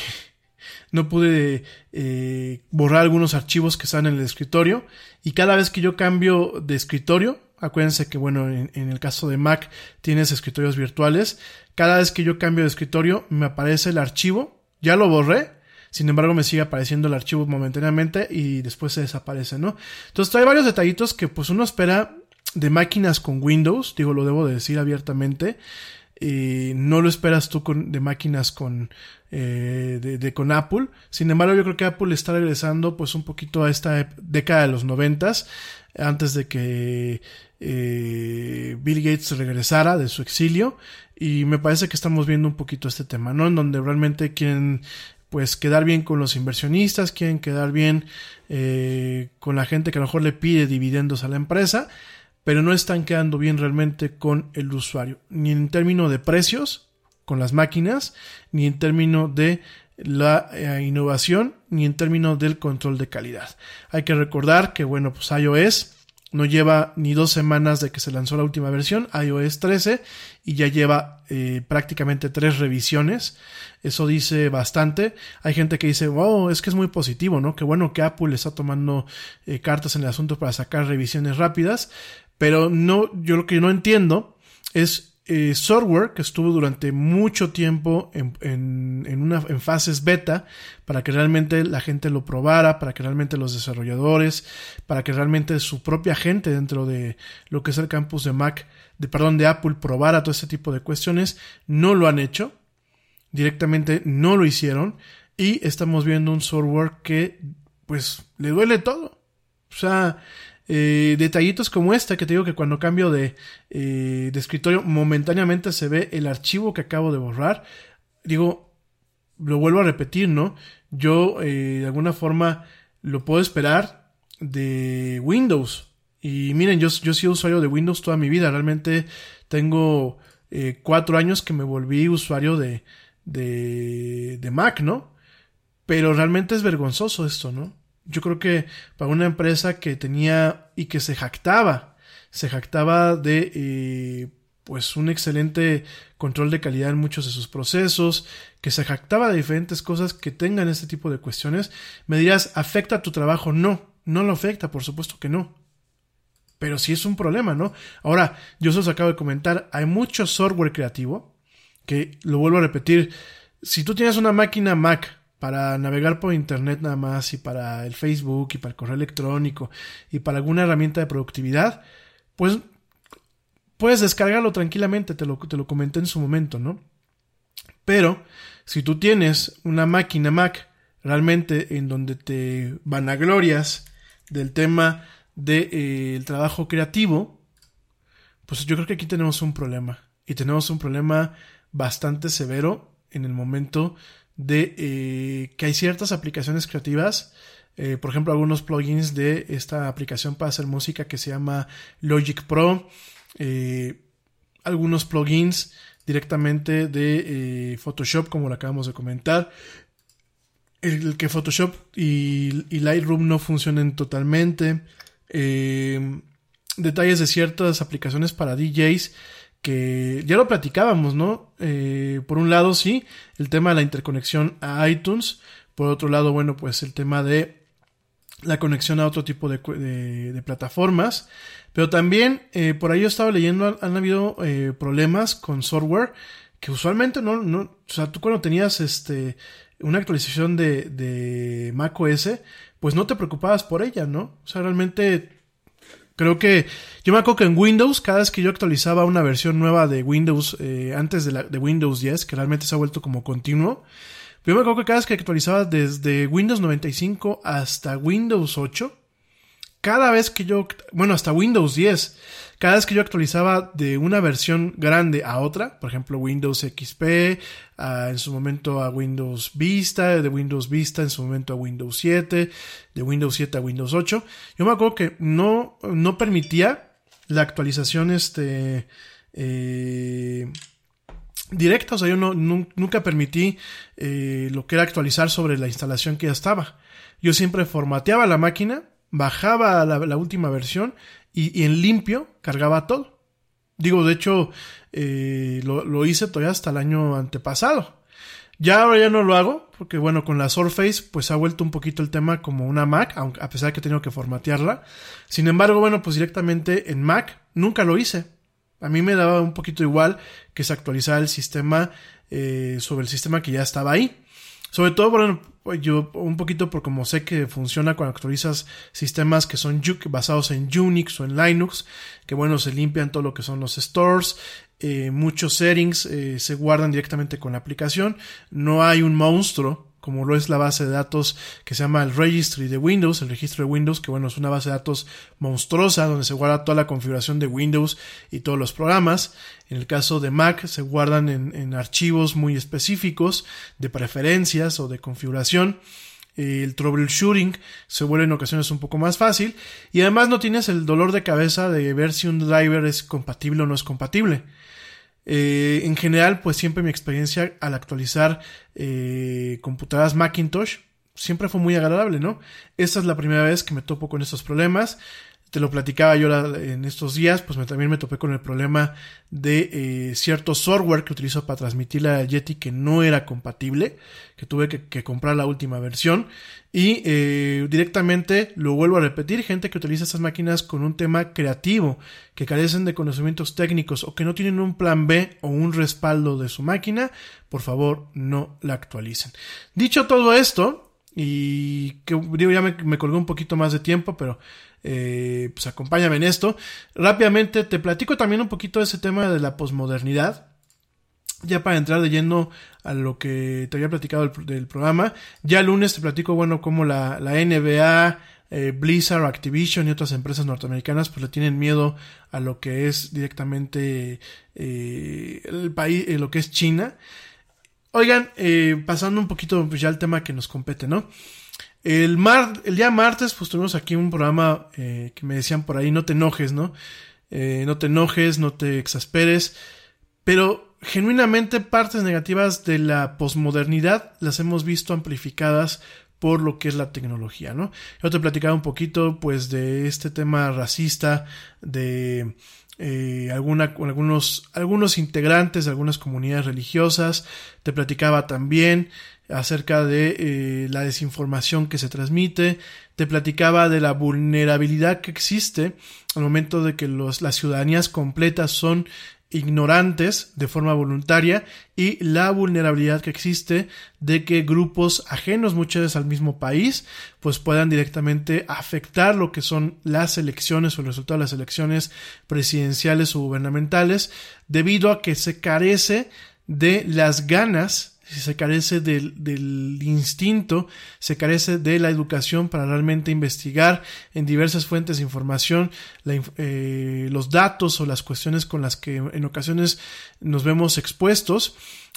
no pude eh, borrar algunos archivos que están en el escritorio y cada vez que yo cambio de escritorio Acuérdense que, bueno, en, el caso de Mac tienes escritorios virtuales. Cada vez que yo cambio de escritorio me aparece el archivo. Ya lo borré. Sin embargo, me sigue apareciendo el archivo momentáneamente y después se desaparece, ¿no? Entonces trae varios detallitos que pues uno espera de máquinas con Windows. Digo, lo debo de decir abiertamente. Eh, no lo esperas tú con, de máquinas con, eh, de, con Apple. Sin embargo, yo creo que Apple está regresando pues un poquito a esta década de los noventas, antes de que eh, Bill Gates regresara de su exilio. Y me parece que estamos viendo un poquito este tema, ¿no? En donde realmente quieren pues quedar bien con los inversionistas, quieren quedar bien eh, con la gente que a lo mejor le pide dividendos a la empresa pero no están quedando bien realmente con el usuario, ni en términos de precios con las máquinas, ni en términos de la eh, innovación, ni en términos del control de calidad. Hay que recordar que, bueno, pues iOS no lleva ni dos semanas de que se lanzó la última versión, iOS 13, y ya lleva eh, prácticamente tres revisiones. Eso dice bastante. Hay gente que dice, wow, es que es muy positivo, ¿no? Qué bueno que Apple está tomando eh, cartas en el asunto para sacar revisiones rápidas. Pero no, yo lo que no entiendo es eh, software que estuvo durante mucho tiempo en, en, en, una, en fases beta para que realmente la gente lo probara, para que realmente los desarrolladores, para que realmente su propia gente dentro de lo que es el campus de Mac, de perdón, de Apple probara todo ese tipo de cuestiones, no lo han hecho, directamente no lo hicieron. Y estamos viendo un software que pues le duele todo. O sea, eh, detallitos como este que te digo que cuando cambio de, eh, de escritorio momentáneamente se ve el archivo que acabo de borrar. Digo, lo vuelvo a repetir, ¿no? Yo eh, de alguna forma lo puedo esperar de Windows. Y miren, yo, yo he sido usuario de Windows toda mi vida. Realmente tengo cuatro años que me volví usuario de, de, de Mac, ¿no? Pero realmente es vergonzoso esto, ¿no? Yo creo que para una empresa que tenía y que se jactaba, se jactaba de eh, pues un excelente control de calidad en muchos de sus procesos, que se jactaba de diferentes cosas que tengan este tipo de cuestiones, me dirás, ¿afecta tu trabajo? No, no lo afecta, por supuesto que no. Pero sí es un problema, ¿no? Ahora, yo os acabo de comentar, hay mucho software creativo, que lo vuelvo a repetir, si tú tienes una máquina Mac para navegar por internet nada más y para el Facebook y para el correo electrónico y para alguna herramienta de productividad, pues puedes descargarlo tranquilamente, te lo, te lo comenté en su momento, ¿no? Pero si tú tienes una máquina Mac realmente en donde te vanaglorias del tema del de, eh, trabajo creativo, pues yo creo que aquí tenemos un problema. Y tenemos un problema bastante severo en el momento de eh, que hay ciertas aplicaciones creativas, eh, por ejemplo, algunos plugins de esta aplicación para hacer música que se llama Logic Pro, eh, algunos plugins directamente de Photoshop, como lo acabamos de comentar. El que Photoshop y, y Lightroom no funcionen totalmente. detalles de ciertas aplicaciones para DJs que ya lo platicábamos, ¿no? Eh, por un lado, sí, el tema de la interconexión a iTunes. Por otro lado, bueno, pues el tema de la conexión a otro tipo de, de, de plataformas. Pero también, eh, por ahí yo estaba leyendo, han, habido eh, problemas con software que usualmente no, no, o sea, tú cuando tenías este, una actualización de, de macOS, pues no te preocupabas por ella, ¿no? O sea, realmente Creo que yo me acuerdo que en Windows, cada vez que yo actualizaba una versión nueva de Windows eh, antes de, la, de Windows 10, que realmente se ha vuelto como continuo, yo me acuerdo que cada vez que actualizaba desde Windows 95 hasta Windows 8, cada vez que yo, bueno, hasta Windows 10, cada vez que yo actualizaba de una versión grande a otra, por ejemplo Windows XP, a, en su momento a Windows Vista, de Windows Vista en su momento a Windows 7, de Windows 7 a Windows 8, yo me acuerdo que no, no permitía la actualización este, eh, directa, o sea, yo nunca permití eh, lo que era actualizar sobre la instalación que ya estaba. Yo siempre formateaba la máquina, bajaba la, la última versión y, y, en limpio cargaba todo. Digo, de hecho, eh, lo, lo, hice todavía hasta el año antepasado. Ya ahora ya no lo hago, porque bueno, con la Surface pues ha vuelto un poquito el tema como una Mac, aunque, a pesar de que he tenido que formatearla. Sin embargo, bueno, pues directamente en Mac nunca lo hice. A mí me daba un poquito igual que se actualizara el sistema eh, sobre el sistema que ya estaba ahí. Sobre todo, bueno, yo un poquito por como sé que funciona cuando actualizas sistemas que son basados en Unix o en Linux, que bueno, se limpian todo lo que son los stores, eh, muchos settings eh, se guardan directamente con la aplicación, no hay un monstruo como lo es la base de datos que se llama el registry de Windows, el registro de Windows, que bueno, es una base de datos monstruosa donde se guarda toda la configuración de Windows y todos los programas. En el caso de Mac se guardan en, en archivos muy específicos de preferencias o de configuración. El troubleshooting se vuelve en ocasiones un poco más fácil y además no tienes el dolor de cabeza de ver si un driver es compatible o no es compatible. Eh, en general, pues siempre mi experiencia al actualizar eh, computadoras Macintosh siempre fue muy agradable, ¿no? Esta es la primera vez que me topo con estos problemas te lo platicaba yo en estos días, pues me, también me topé con el problema de eh, cierto software que utilizo para transmitir la Yeti que no era compatible, que tuve que, comprar la última versión y eh, directamente lo vuelvo a repetir, gente que utiliza estas máquinas con un tema creativo, que carecen de conocimientos técnicos o que no tienen un plan B o un respaldo de su máquina, por favor no la actualicen. Dicho todo esto, y que digo ya me, me colgó un poquito más de tiempo, pero eh, pues acompáñame en esto. Rápidamente te platico también un poquito ese tema de la posmodernidad. Ya para entrar de lleno a lo que te había platicado del, programa. Ya el lunes te platico, bueno, cómo la, la NBA, eh, Blizzard, Activision y otras empresas norteamericanas pues le tienen miedo a lo que es directamente eh, el país, lo que es China. Oigan, pasando un poquito pues ya al tema que nos compete, ¿no? El, mar, el día martes, pues tuvimos aquí un programa eh, que me decían por ahí, no te enojes, ¿no? Eh, no te enojes, no te exasperes, pero genuinamente partes negativas de la posmodernidad las hemos visto amplificadas por lo que es la tecnología, ¿no? Yo te platicaba un poquito, pues, de este tema racista, de eh, alguna, algunos, algunos integrantes de algunas comunidades religiosas, te platicaba también acerca de eh, la desinformación que se transmite, te platicaba de la vulnerabilidad que existe al momento de que los, las ciudadanías completas son ignorantes de forma voluntaria y la vulnerabilidad que existe de que grupos ajenos muchas veces al mismo país pues puedan directamente afectar lo que son las elecciones o el resultado de las elecciones presidenciales o gubernamentales debido a que se carece de las ganas se carece del, del, instinto, se carece de la educación para realmente investigar en diversas fuentes de información eh, los datos o las cuestiones con las que en ocasiones nos vemos expuestos.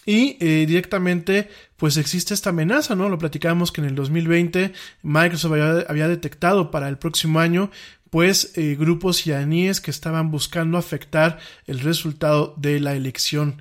Y eh, directamente, pues existe esta amenaza, ¿no? Lo platicábamos que en el 2020 Microsoft había, había detectado para el próximo año pues eh, grupos iraníes que estaban buscando afectar el resultado de la elección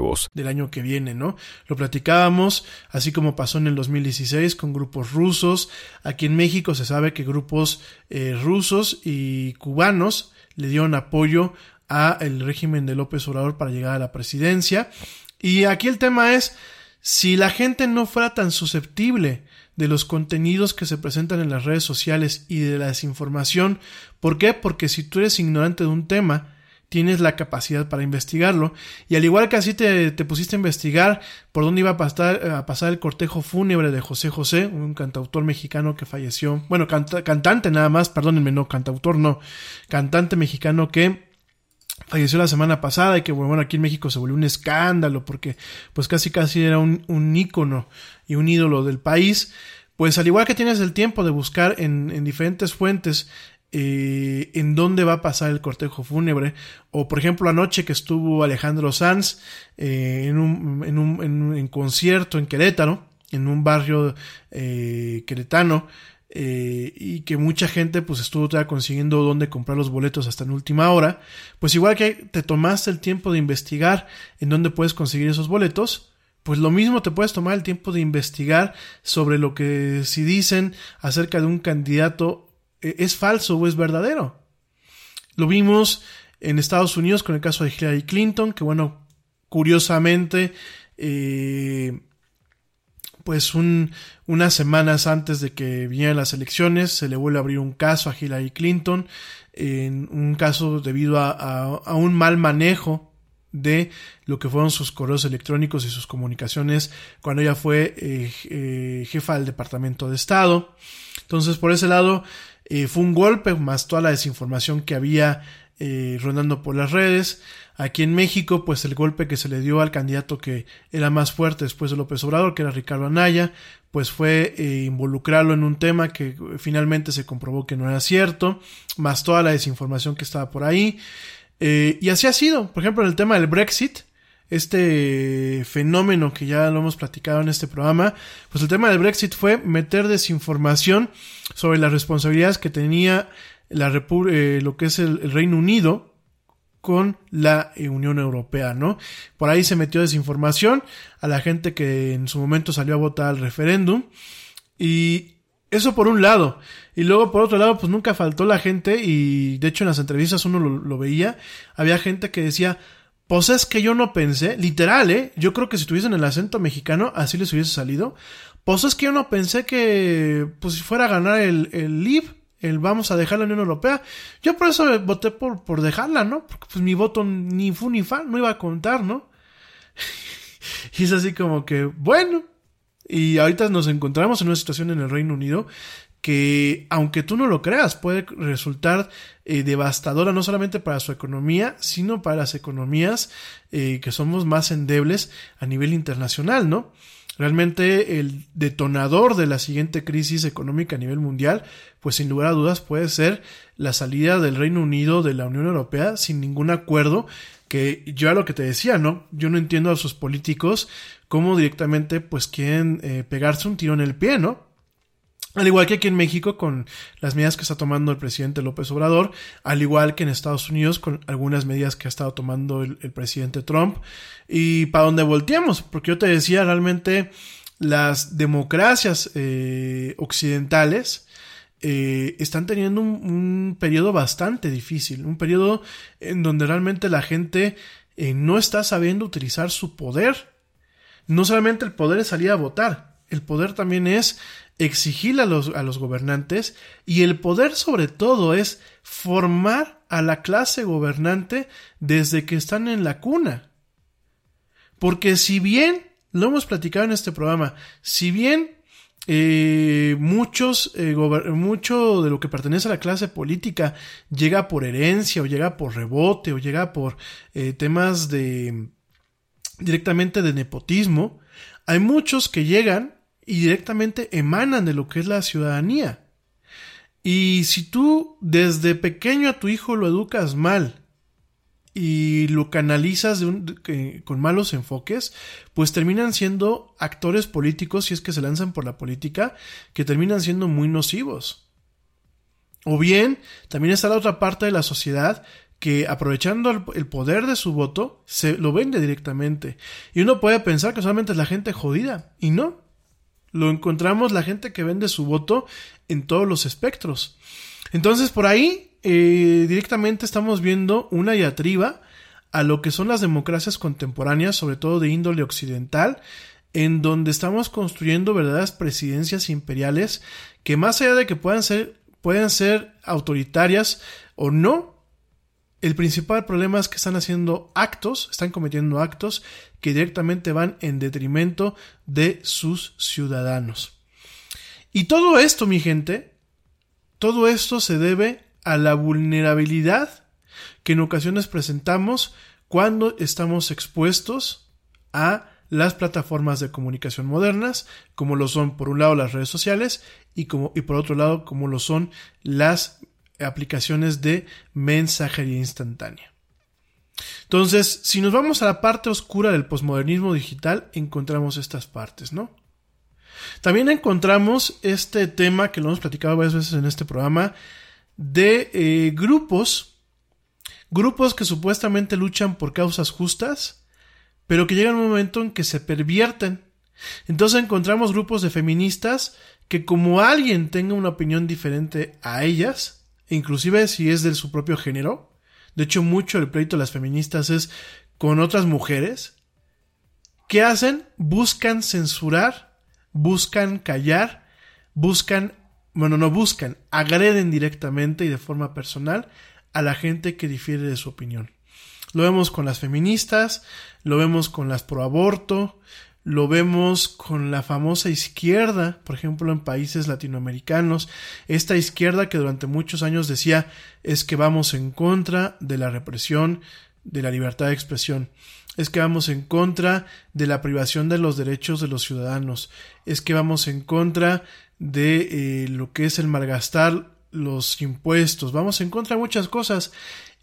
del año que viene, ¿no? Lo platicábamos, así como pasó en el 2016 con grupos rusos. Aquí en México se sabe que grupos eh, rusos y cubanos le dieron apoyo a el régimen de López Obrador para llegar a la presidencia. Y aquí el tema es, si la gente no fuera tan susceptible de los contenidos que se presentan en las redes sociales y de la desinformación, ¿por qué? Porque si tú eres ignorante de un tema, tienes la capacidad para investigarlo. Y al igual que así te, te pusiste a investigar por dónde iba a pasar, a pasar el cortejo fúnebre de José José, un cantautor mexicano que falleció, bueno, canta- cantante nada más, perdónenme, no, cantautor no, cantante mexicano que falleció la semana pasada y que bueno aquí en México se volvió un escándalo porque pues casi casi era un, un ícono y un ídolo del país pues al igual que tienes el tiempo de buscar en, en diferentes fuentes eh, en dónde va a pasar el cortejo fúnebre. O por ejemplo anoche que estuvo Alejandro Sanz eh, en, un, en, un, en un concierto en Querétaro en un barrio eh, queretano eh, y que mucha gente pues estuvo todavía consiguiendo dónde comprar los boletos hasta en última hora, pues igual que te tomaste el tiempo de investigar en dónde puedes conseguir esos boletos, pues lo mismo te puedes tomar el tiempo de investigar sobre lo que si dicen acerca de un candidato es falso o es verdadero. Lo vimos en Estados Unidos con el caso de Hillary Clinton, que bueno, curiosamente, eh, pues un, unas semanas antes de que vinieran las elecciones se le vuelve a abrir un caso a Hillary Clinton, en un caso debido a, a, a un mal manejo de lo que fueron sus correos electrónicos y sus comunicaciones cuando ella fue eh, eh, jefa del Departamento de Estado. Entonces, por ese lado, eh, fue un golpe, más toda la desinformación que había eh, rondando por las redes. Aquí en México, pues el golpe que se le dio al candidato que era más fuerte después de López Obrador, que era Ricardo Anaya, pues fue eh, involucrarlo en un tema que finalmente se comprobó que no era cierto, más toda la desinformación que estaba por ahí. Eh, y así ha sido. Por ejemplo, en el tema del Brexit, este fenómeno que ya lo hemos platicado en este programa, pues el tema del Brexit fue meter desinformación sobre las responsabilidades que tenía la eh, lo que es el, Reino Unido con la eh, Unión Europea, ¿no? Por ahí se metió desinformación a la gente que en su momento salió a votar al referéndum y eso por un lado. Y luego por otro lado, pues nunca faltó la gente y de hecho en las entrevistas uno lo veía, había gente que decía, pues es que yo no pensé, literal, ¿eh? Yo creo que si tuviesen el acento mexicano, así les hubiese salido. Pues es que yo no pensé que, pues si fuera a ganar el, el LIB, el vamos a dejar la Unión Europea. Yo por eso voté por, por dejarla, ¿no? Porque pues mi voto ni fu ni fa, no iba a contar, ¿no? y es así como que, bueno. Y ahorita nos encontramos en una situación en el Reino Unido que, aunque tú no lo creas, puede resultar eh, devastadora no solamente para su economía, sino para las economías eh, que somos más endebles a nivel internacional, ¿no? Realmente el detonador de la siguiente crisis económica a nivel mundial, pues sin lugar a dudas puede ser la salida del Reino Unido de la Unión Europea sin ningún acuerdo, que yo a lo que te decía, ¿no? Yo no entiendo a sus políticos cómo directamente pues quieren eh, pegarse un tiro en el pie, ¿no? Al igual que aquí en México con las medidas que está tomando el presidente López Obrador, al igual que en Estados Unidos con algunas medidas que ha estado tomando el, presidente Trump, y para donde volteamos, porque yo te decía realmente las democracias eh, occidentales eh, están teniendo un, periodo bastante difícil, un periodo en donde realmente la gente eh, no está sabiendo utilizar su poder. No solamente el poder es salir a votar, el poder también es exigir a los, a los gobernantes y el poder sobre todo es formar a la clase gobernante desde que están en la cuna. Porque si bien, lo hemos platicado en este programa, si bien eh, muchos, eh, mucho de lo que pertenece a la clase política llega por herencia o llega por rebote o llega por eh, temas de directamente de nepotismo, hay muchos que llegan y directamente emanan de lo que es la ciudadanía. Y si tú desde pequeño a tu hijo lo educas mal y lo canalizas con malos enfoques, pues terminan siendo actores políticos, si es que se lanzan por la política, que terminan siendo muy nocivos. O bien, también está la otra parte de la sociedad que aprovechando el, poder de su voto, se lo vende directamente. Y uno puede pensar que solamente es la gente jodida, y no. Lo encontramos la gente que vende su voto en todos los espectros. Entonces, por ahí, eh, directamente estamos viendo una diatriba a lo que son las democracias contemporáneas, sobre todo de índole occidental, en donde estamos construyendo verdaderas presidencias imperiales que más allá de que puedan ser, puedan ser autoritarias o no, el principal problema es que están haciendo actos, están cometiendo actos que directamente van en detrimento de sus ciudadanos. Y todo esto, mi gente, todo esto se debe a la vulnerabilidad que en ocasiones presentamos cuando estamos expuestos a las plataformas de comunicación modernas, como lo son por un lado las redes sociales y, como, y por otro lado como lo son las aplicaciones de mensajería instantánea. Entonces, si nos vamos a la parte oscura del posmodernismo digital, encontramos estas partes, ¿no? También encontramos este tema que lo hemos platicado varias veces en este programa de eh, grupos, grupos que supuestamente luchan por causas justas, pero que llega un momento en que se pervierten. Entonces encontramos grupos de feministas que como alguien tenga una opinión diferente a ellas, inclusive si es de su propio género, de hecho mucho el pleito de las feministas es con otras mujeres, ¿qué hacen? Buscan censurar, buscan callar, buscan, bueno, no buscan, agreden directamente y de forma personal a la gente que difiere de su opinión. Lo vemos con las feministas, lo vemos con las pro aborto, lo vemos con la famosa izquierda, por ejemplo, en países latinoamericanos, esta izquierda que durante muchos años decía es que vamos en contra de la represión, de la libertad de expresión, es que vamos en contra de la privación de los derechos de los ciudadanos, es que vamos en contra de eh, lo que es el malgastar los impuestos, vamos en contra de muchas cosas.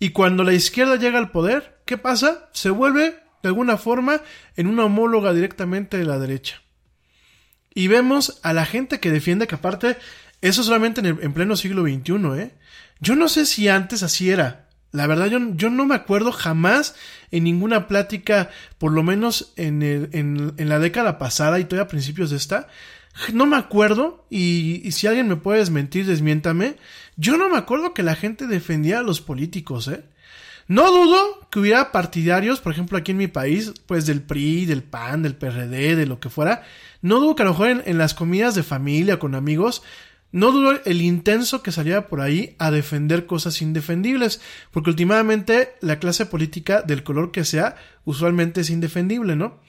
Y cuando la izquierda llega al poder, ¿qué pasa? Se vuelve de alguna forma en una homóloga directamente de la derecha. Y vemos a la gente que defiende que aparte, eso solamente en, pleno siglo XXI, ¿eh? Yo no sé si antes así era. La verdad, yo, yo no me acuerdo jamás en ninguna plática, por lo menos en, en la década pasada y todavía a principios de esta, no me acuerdo, y, y si alguien me puede desmentir, desmiéntame, yo no me acuerdo que la gente defendía a los políticos, ¿eh? No dudo que hubiera partidarios, por ejemplo, aquí en mi país, pues del PRI, del PAN, del PRD, de lo que fuera. No dudo que a lo mejor en, las comidas de familia, con amigos, no dudo el intenso que saliera por ahí a defender cosas indefendibles, porque últimamente la clase política, del color que sea, usualmente es indefendible, ¿no?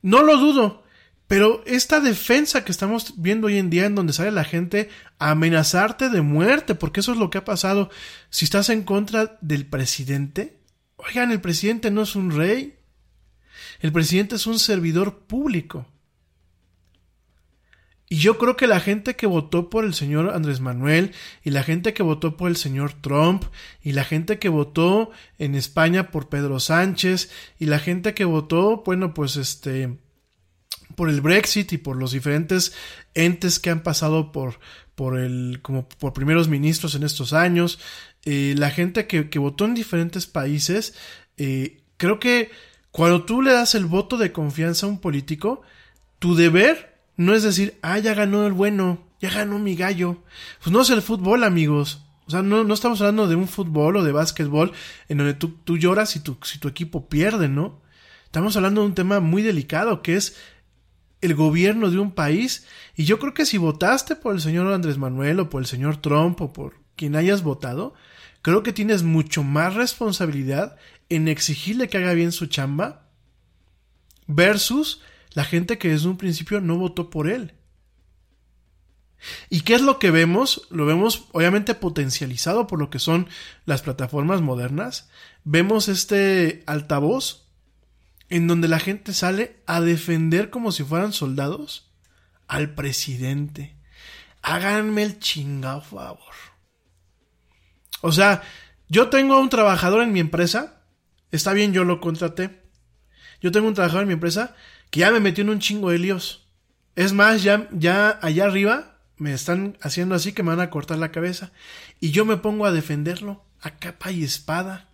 No lo dudo, pero esta defensa que estamos viendo hoy en día en donde sale la gente a amenazarte de muerte, porque eso es lo que ha pasado. Si estás en contra del presidente, oigan, el presidente no es un rey. El presidente es un servidor público. Y yo creo que la gente que votó por el señor Andrés Manuel y la gente que votó por el señor Trump y la gente que votó en España por Pedro Sánchez y la gente que votó, bueno, pues este por el Brexit y por los diferentes entes que han pasado por, por el, como por primeros ministros en estos años, eh, la gente que, que, votó en diferentes países, eh, creo que cuando tú le das el voto de confianza a un político, tu deber no es decir, ah, ya ganó el bueno, ya ganó mi gallo. Pues no es el fútbol, amigos. O sea, no, no estamos hablando de un fútbol o de básquetbol en donde tú, tú lloras si tu, si tu equipo pierde, ¿no? Estamos hablando de un tema muy delicado que es el gobierno de un país. Y yo creo que si votaste por el señor Andrés Manuel o por el señor Trump o por quien hayas votado, creo que tienes mucho más responsabilidad en exigirle que haga bien su chamba versus la gente que desde un principio no votó por él. ¿Y qué es lo que vemos? Lo vemos obviamente potencializado por lo que son las plataformas modernas. Vemos este altavoz en donde la gente sale a defender como si fueran soldados al presidente. Háganme el chingado favor. O sea, yo tengo a un trabajador en mi empresa. Está bien, yo lo contraté. Yo tengo un trabajador en mi empresa que ya me metió en un chingo de líos. Es más, ya, ya allá arriba me están haciendo así que me van a cortar la cabeza. Y yo me pongo a defenderlo a capa y espada.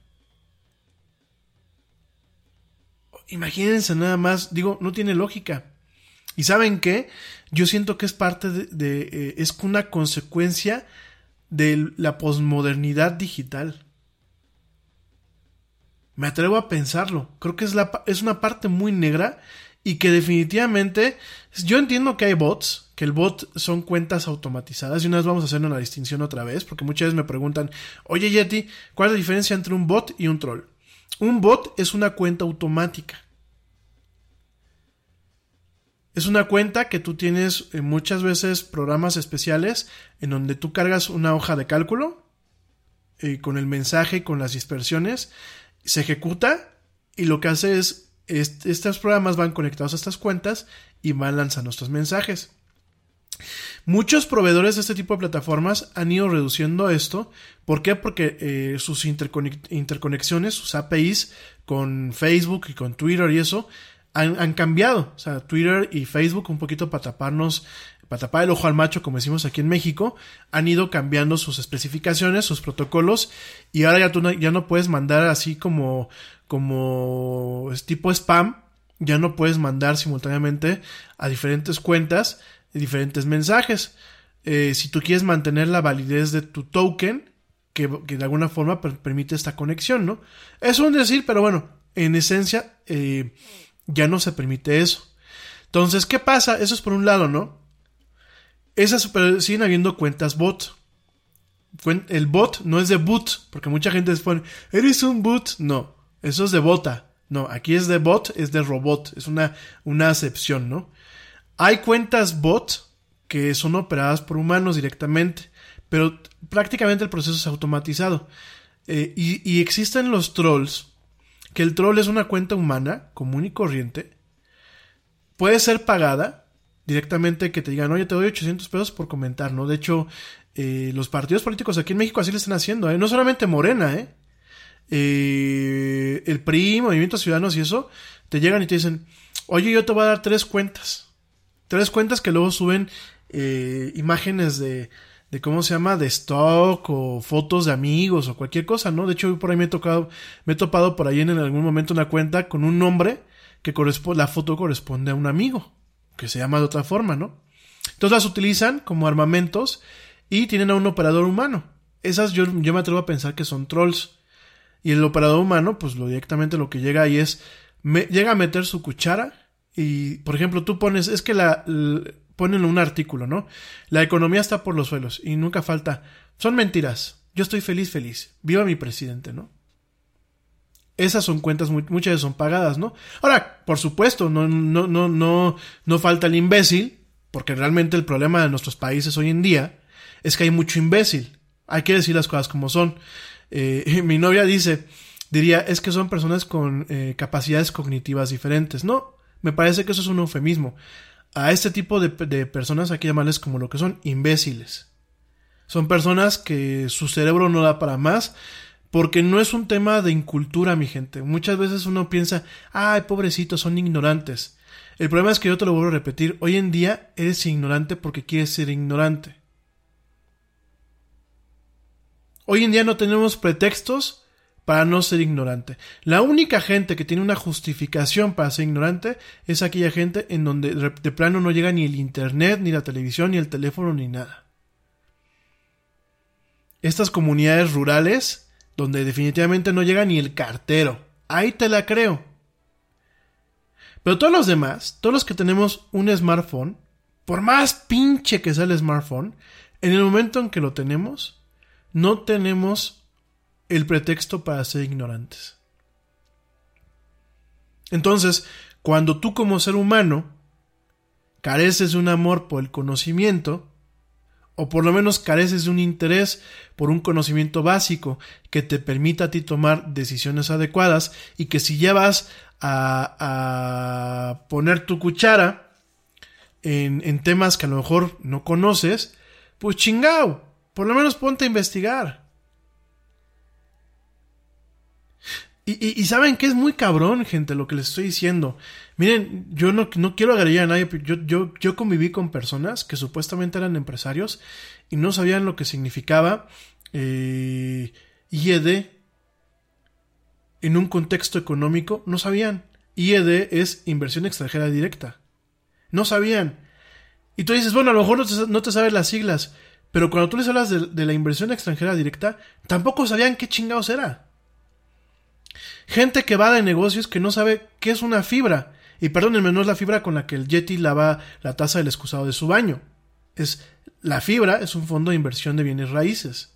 Imagínense nada más, digo, no tiene lógica. ¿Y saben qué? Yo siento que es parte de, eh, es una consecuencia de la posmodernidad digital. Me atrevo a pensarlo. Creo que es, la, es una parte muy negra y que definitivamente yo entiendo que hay bots que el bot son cuentas automatizadas. Y una vez vamos a hacer una distinción otra vez, porque muchas veces me preguntan, oye Yeti, ¿cuál es la diferencia entre un bot y un troll? Un bot es una cuenta automática. Es una cuenta que tú tienes eh, muchas veces programas especiales en donde tú cargas una hoja de cálculo eh, con el mensaje, con las dispersiones, se ejecuta y lo que hace es, est- estos programas van conectados a estas cuentas y van lanzando estos mensajes. Muchos proveedores de este tipo de plataformas han ido reduciendo esto. ¿Por qué? Porque eh, sus interconexiones, sus APIs con Facebook y con Twitter y eso han, cambiado. O sea, Twitter y Facebook un poquito para taparnos, para tapar el ojo al macho, como decimos aquí en México, han ido cambiando sus especificaciones, sus protocolos y ahora ya tú no, ya no puedes mandar así como, como tipo spam, ya no puedes mandar simultáneamente a diferentes cuentas diferentes mensajes. Eh, si tú quieres mantener la validez de tu token, que, que de alguna forma per- permite esta conexión, ¿no? Es un decir, pero bueno, en esencia eh, ya no se permite eso. Entonces, ¿qué pasa? Eso es por un lado, ¿no? Esas, siguen habiendo cuentas bot. El bot no es de boot, porque mucha gente les pone, ¿eres un boot? No, eso es de bota. No, aquí es de bot, es de robot, es una, una acepción, ¿no? Hay cuentas bot que son operadas por humanos directamente, pero prácticamente el proceso es automatizado. Eh, y, y existen los trolls, que el troll es una cuenta humana, común y corriente, puede ser pagada directamente que te digan, oye, te doy 800 pesos por comentar, ¿no? De hecho, eh, los partidos políticos aquí en México así lo están haciendo, ¿eh? No solamente Morena, ¿eh? Eh, el PRI, Movimientos Ciudadanos y eso, te llegan y te dicen, oye, yo te voy a dar tres cuentas. Tres cuentas que luego suben eh, imágenes de, de, ¿cómo se llama? De stock o fotos de amigos o cualquier cosa, ¿no? De hecho, por ahí me he tocado, me he topado por ahí en, algún momento una cuenta con un nombre que la foto corresponde a un amigo, que se llama de otra forma, ¿no? Entonces las utilizan como armamentos y tienen a un operador humano. Esas yo, yo me atrevo a pensar que son trolls. Y el operador humano, pues lo directamente lo que llega ahí es, me, llega a meter su cuchara y, por ejemplo, tú pones, es que la, ponen un artículo, ¿no? La economía está por los suelos y nunca falta, son mentiras. Yo estoy feliz, feliz. Viva mi presidente, ¿no? Esas son cuentas, muchas son pagadas, ¿no? Ahora, por supuesto, no, no, no, no, no falta el imbécil, porque realmente el problema de nuestros países hoy en día es que hay mucho imbécil. Hay que decir las cosas como son. Eh, mi novia dice, diría, es que son personas con eh, capacidades cognitivas diferentes. No, me parece que eso es un eufemismo. A este tipo de, personas hay que llamarles como lo que son imbéciles. Son personas que su cerebro no da para más, porque no es un tema de incultura, mi gente. Muchas veces uno piensa, ay, pobrecitos, son ignorantes. El problema es que yo te lo vuelvo a repetir, hoy en día eres ignorante porque quieres ser ignorante. Hoy en día no tenemos pretextos para no ser ignorante. La única gente que tiene una justificación para ser ignorante es aquella gente en donde de plano no llega ni el internet, ni la televisión, ni el teléfono, ni nada. Estas comunidades rurales donde definitivamente no llega ni el cartero. Ahí te la creo. Pero todos los demás, todos los que tenemos un smartphone, por más pinche que sea el smartphone, en el momento en que lo tenemos, no tenemos el pretexto para ser ignorantes. Entonces, cuando tú como ser humano careces de un amor por el conocimiento, o por lo menos careces de un interés por un conocimiento básico que te permita a ti tomar decisiones adecuadas y que si ya vas a, a poner tu cuchara en, en temas que a lo mejor no conoces, pues chingao, por lo menos ponte a investigar. Y, y, y saben que es muy cabrón, gente, lo que les estoy diciendo. Miren, yo no, no quiero agredir a nadie, yo, yo, yo conviví con personas que supuestamente eran empresarios y no sabían lo que significaba eh, IED en un contexto económico. No sabían. IED es inversión extranjera directa. No sabían. Y tú dices, bueno, a lo mejor no te, no sabes las siglas, pero cuando tú les hablas de, de la inversión extranjera directa, tampoco sabían qué chingados era. Gente que va de negocios que no sabe qué es una fibra. Y perdónenme, no es la fibra con la que el Yeti lava la taza del excusado de su baño. Es la fibra es un fondo de inversión de bienes raíces.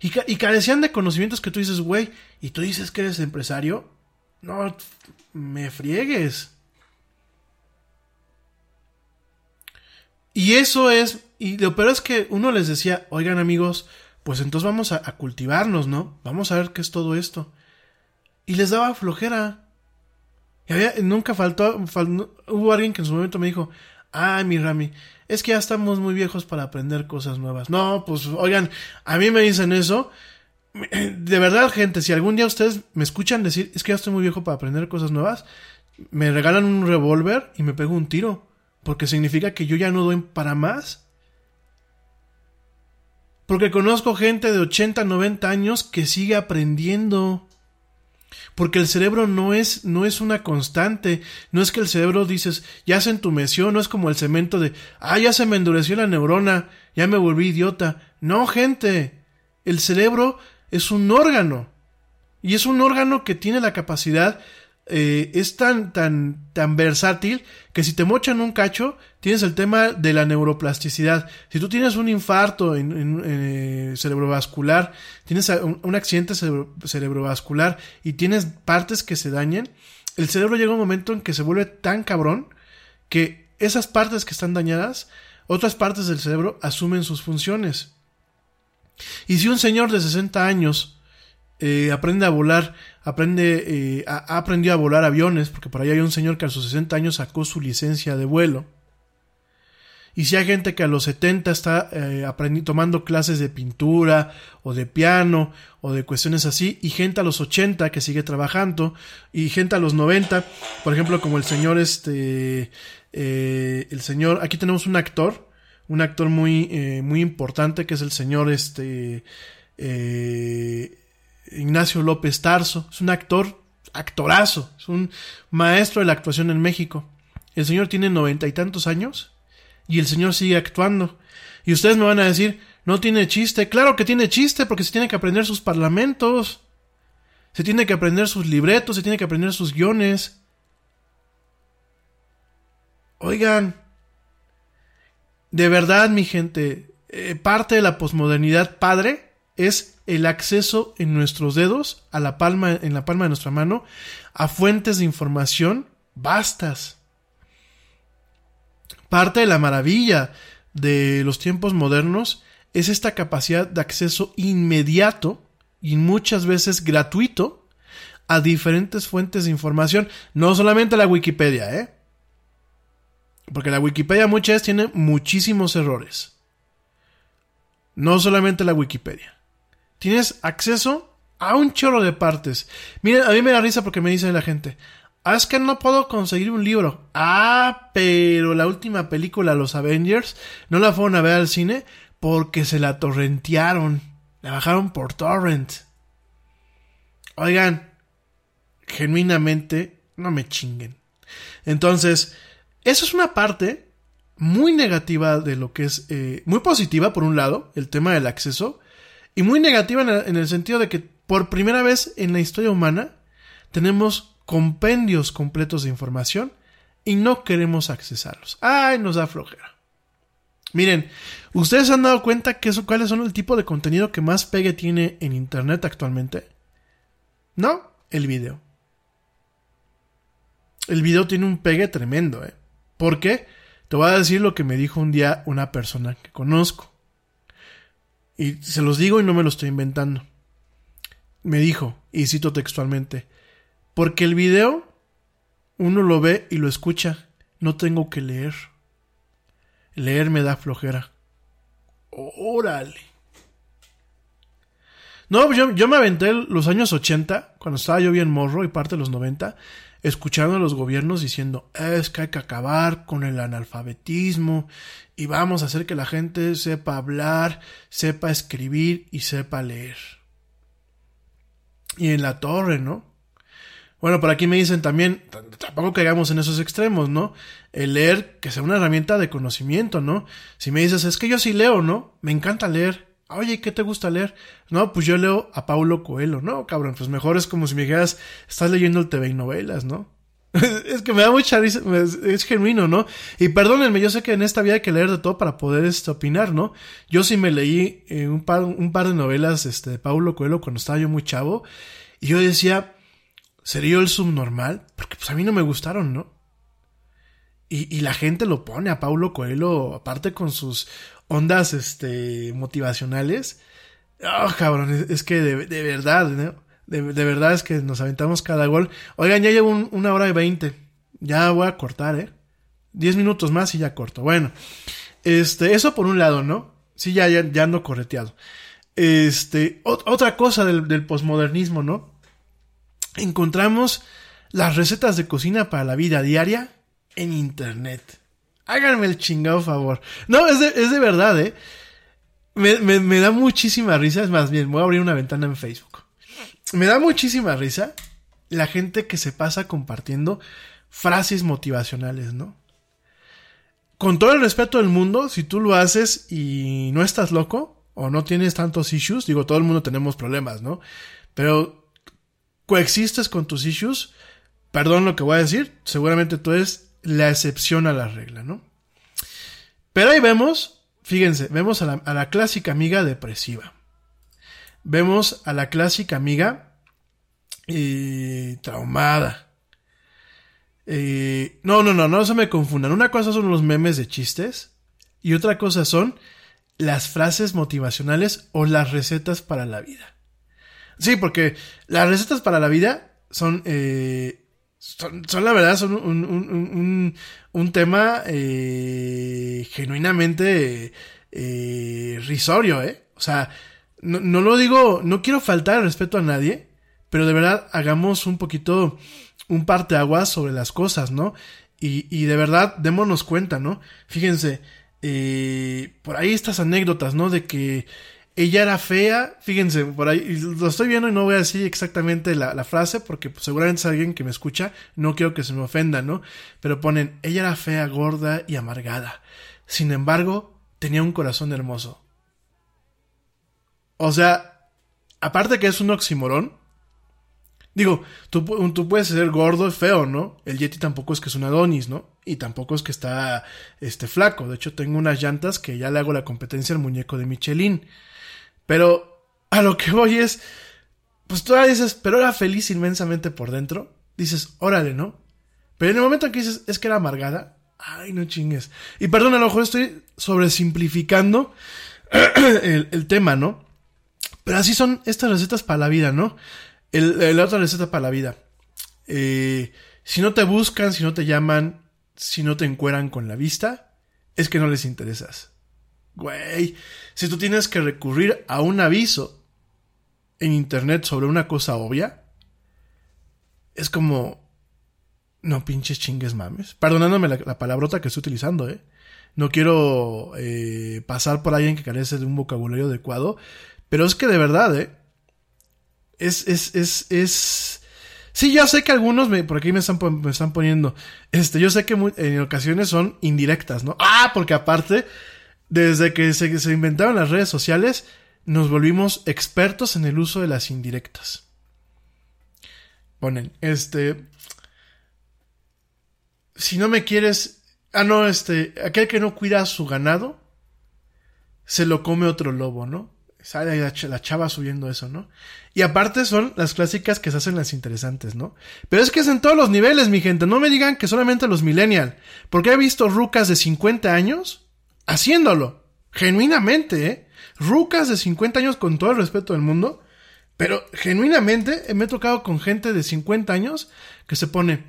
Y, ca- y carecían de conocimientos que tú dices, güey, y tú dices que eres empresario. No, me friegues. Y eso es, y lo peor es que uno les decía, oigan amigos, pues entonces vamos a cultivarnos, ¿no? Vamos a ver qué es todo esto. Y les daba flojera. Y había- nunca faltó, fal- hubo alguien que en su momento me dijo, ay mi Rami, es que ya estamos muy viejos para aprender cosas nuevas. No, pues oigan, a mí me dicen eso. De verdad, gente, si algún día ustedes me escuchan decir, es que ya estoy muy viejo para aprender cosas nuevas, me regalan un revólver y me pego un tiro. Porque significa que yo ya no doy para más. Porque conozco gente de 80, 90 años que sigue aprendiendo. Porque el cerebro no es, no es una constante. No es que el cerebro dices, ya se entumeció, no es como el cemento de, ah, ya se me endureció la neurona, ya me volví idiota. No, gente. El cerebro es un órgano. Y es un órgano que tiene la capacidad, eh, es tan, tan, tan versátil que si te mochan un cacho, tienes el tema de la neuroplasticidad. Si tú tienes un infarto en, en, eh, cerebrovascular, tienes un, accidente cerebro- cerebrovascular y tienes partes que se dañen, el cerebro llega a un momento en que se vuelve tan cabrón que esas partes que están dañadas, otras partes del cerebro asumen sus funciones. Y si un señor de 60 años eh, aprende a volar, aprende, eh, ha, a volar aviones, porque por ahí hay un señor que a sus 60 años sacó su licencia de vuelo. Y si hay gente que a los 70 está eh, tomando clases de pintura o de piano o de cuestiones así, y gente a los 80 que sigue trabajando, y gente a los 90, por ejemplo, como el señor este, eh, el señor, aquí tenemos un actor, un actor muy, eh, muy importante que es el señor este, eh, Ignacio López Tarso, es un actor, actorazo, es un maestro de la actuación en México. El señor tiene noventa y tantos años y el señor sigue actuando. Y ustedes me van a decir, no tiene chiste. Claro que tiene chiste porque se tiene que aprender sus parlamentos, se tiene que aprender sus libretos, se tiene que aprender sus guiones. Oigan, de verdad, mi gente, eh, parte de la posmodernidad padre es el acceso en nuestros dedos, a la palma, en la palma de nuestra mano, a fuentes de información vastas. Parte de la maravilla de los tiempos modernos es esta capacidad de acceso inmediato y muchas veces gratuito a diferentes fuentes de información, no solamente la Wikipedia, ¿eh? Porque la Wikipedia muchas veces tiene muchísimos errores. No solamente la Wikipedia. Tienes acceso a un chorro de partes. Miren, a mí me da risa porque me dice la gente, ah, es que no puedo conseguir un libro. Ah, pero la última película, Los Avengers, no la fueron a ver al cine porque se la torrentearon. La bajaron por torrent. Oigan, genuinamente, no me chinguen. Entonces, eso es una parte muy negativa de lo que es, eh, muy positiva por un lado, el tema del acceso, y muy negativa en el, en el sentido de que por primera vez en la historia humana tenemos compendios completos de información y no queremos accesarlos. Ay, nos da flojera. Miren, ¿ustedes han dado cuenta que eso, cuáles son el tipo de contenido que más pegue tiene en Internet actualmente? No, el video. El video tiene un pegue tremendo, ¿eh? ¿Por qué? Te voy a decir lo que me dijo un día una persona que conozco. Y se los digo y no me lo estoy inventando. Me dijo, y cito textualmente, porque el video uno lo ve y lo escucha, no tengo que leer. Leer me da flojera. Órale. No, yo, yo me aventé los años 80, cuando estaba yo bien morro y parte de los 90, escuchando a los gobiernos diciendo, es que hay que acabar con el analfabetismo y vamos a hacer que la gente sepa hablar, sepa escribir y sepa leer. Y en la torre, ¿no? Bueno, por aquí me dicen también, tampoco caigamos en esos extremos, ¿no? El leer que sea una herramienta de conocimiento, ¿no? Si me dices, es que yo sí leo, ¿no? Me encanta leer. Oye, ¿qué te gusta leer? No, pues yo leo a Paulo Coelho. No, cabrón, pues mejor es como si me dijeras, estás leyendo el TV y novelas, ¿no? es que me da mucha risa, es genuino, ¿no? Y perdónenme, yo sé que en esta vida hay que leer de todo para poder este, opinar, ¿no? Yo sí me leí eh, un, par, un par de novelas este, de Paulo Coelho cuando estaba yo muy chavo, y yo decía, ¿sería yo el subnormal? Porque pues a mí no me gustaron, ¿no? Y, y la gente lo pone a Paulo Coelho, aparte con sus ondas este, motivacionales. Ah, cabrón, es, que de, de verdad, ¿no? De, de verdad es que nos aventamos cada gol. Oigan, ya llevo un- una hora y veinte. Ya voy a cortar, ¿eh? Diez minutos más y ya corto. Bueno, este, eso por un lado, ¿no? Sí, ya, ya, ya ando correteado. Este, ot- otra cosa del, del posmodernismo, ¿no? Encontramos las recetas de cocina para la vida diaria en internet. Háganme el chingado favor. No, es de, verdad, ¿eh? Me, me- me da muchísima risa. Es más bien, voy a abrir una ventana en Facebook. Me da muchísima risa la gente que se pasa compartiendo frases motivacionales, ¿no? Con todo el respeto del mundo, si tú lo haces y no estás loco o no tienes tantos issues, digo, todo el mundo tenemos problemas, ¿no? Pero coexistes con tus issues, perdón lo que voy a decir, seguramente tú eres la excepción a la regla, ¿no? Pero ahí vemos, fíjense, vemos a la, clásica amiga depresiva. Vemos a la clásica amiga eh, traumada. Eh, no, no, no, no se me confundan. Una cosa son los memes de chistes y otra cosa son las frases motivacionales o las recetas para la vida. Sí, porque las recetas para la vida son, eh, son, son la verdad, son un, un, un, un- tema eh, genuinamente eh, risorio, ¿eh? O sea, no, no lo digo, no quiero faltar al respeto a nadie, pero de verdad hagamos un poquito un parteaguas sobre las cosas, ¿no? Y, y de verdad démonos cuenta, ¿no? Fíjense, eh, por ahí estas anécdotas, ¿no? De que ella era fea, fíjense, por ahí lo estoy viendo y no voy a decir exactamente la, frase porque pues, seguramente es alguien que me escucha, no quiero que se me ofenda, ¿no? Pero ponen, ella era fea, gorda y amargada. Sin embargo, tenía un corazón hermoso. O sea, aparte que es un oximorón, digo, tú puedes ser gordo y feo, ¿no? El Yeti tampoco es que es un Adonis, ¿no? Y tampoco es que está este flaco. De hecho, tengo unas llantas que ya le hago la competencia al muñeco de Michelin. Pero a lo que voy es, pues tú ahora dices, pero era feliz inmensamente por dentro. Dices, órale, ¿no? Pero en el momento en que dices, es que era amargada, ay, no chingues. Y perdón, a lo mejor estoy sobresimplificando el, el tema, ¿no? Pero así son estas recetas para la vida, ¿no? El, la otra receta para la vida. Eh, si no te buscan, si no te llaman, si no te encueran con la vista, es que no les interesas. Güey, si tú tienes que recurrir a un aviso en internet sobre una cosa obvia, es como, no pinches chingues mames. Perdonándome la, la palabrota que estoy utilizando, ¿eh? No quiero eh, pasar por alguien que carece de un vocabulario adecuado, pero es que de verdad, ¿eh? Es, es, es, es... Sí, ya sé que algunos por aquí me están, poniendo, este, yo sé que en ocasiones son indirectas, ¿no? Ah, porque aparte, desde que se, inventaron las redes sociales, nos volvimos expertos en el uso de las indirectas. Ponen, este, si no me quieres, ah, no, este, aquel que no cuida a su ganado, se lo come otro lobo, ¿no? Sale la chava subiendo eso, ¿no? Y aparte son las clásicas que se hacen las interesantes, ¿no? Pero es que es en todos los niveles, mi gente. No me digan que solamente los millennial. Porque he visto rucas de 50 años haciéndolo. Genuinamente, ¿eh? Rucas de 50 años con todo el respeto del mundo. Pero genuinamente me he tocado con gente de 50 años que se pone,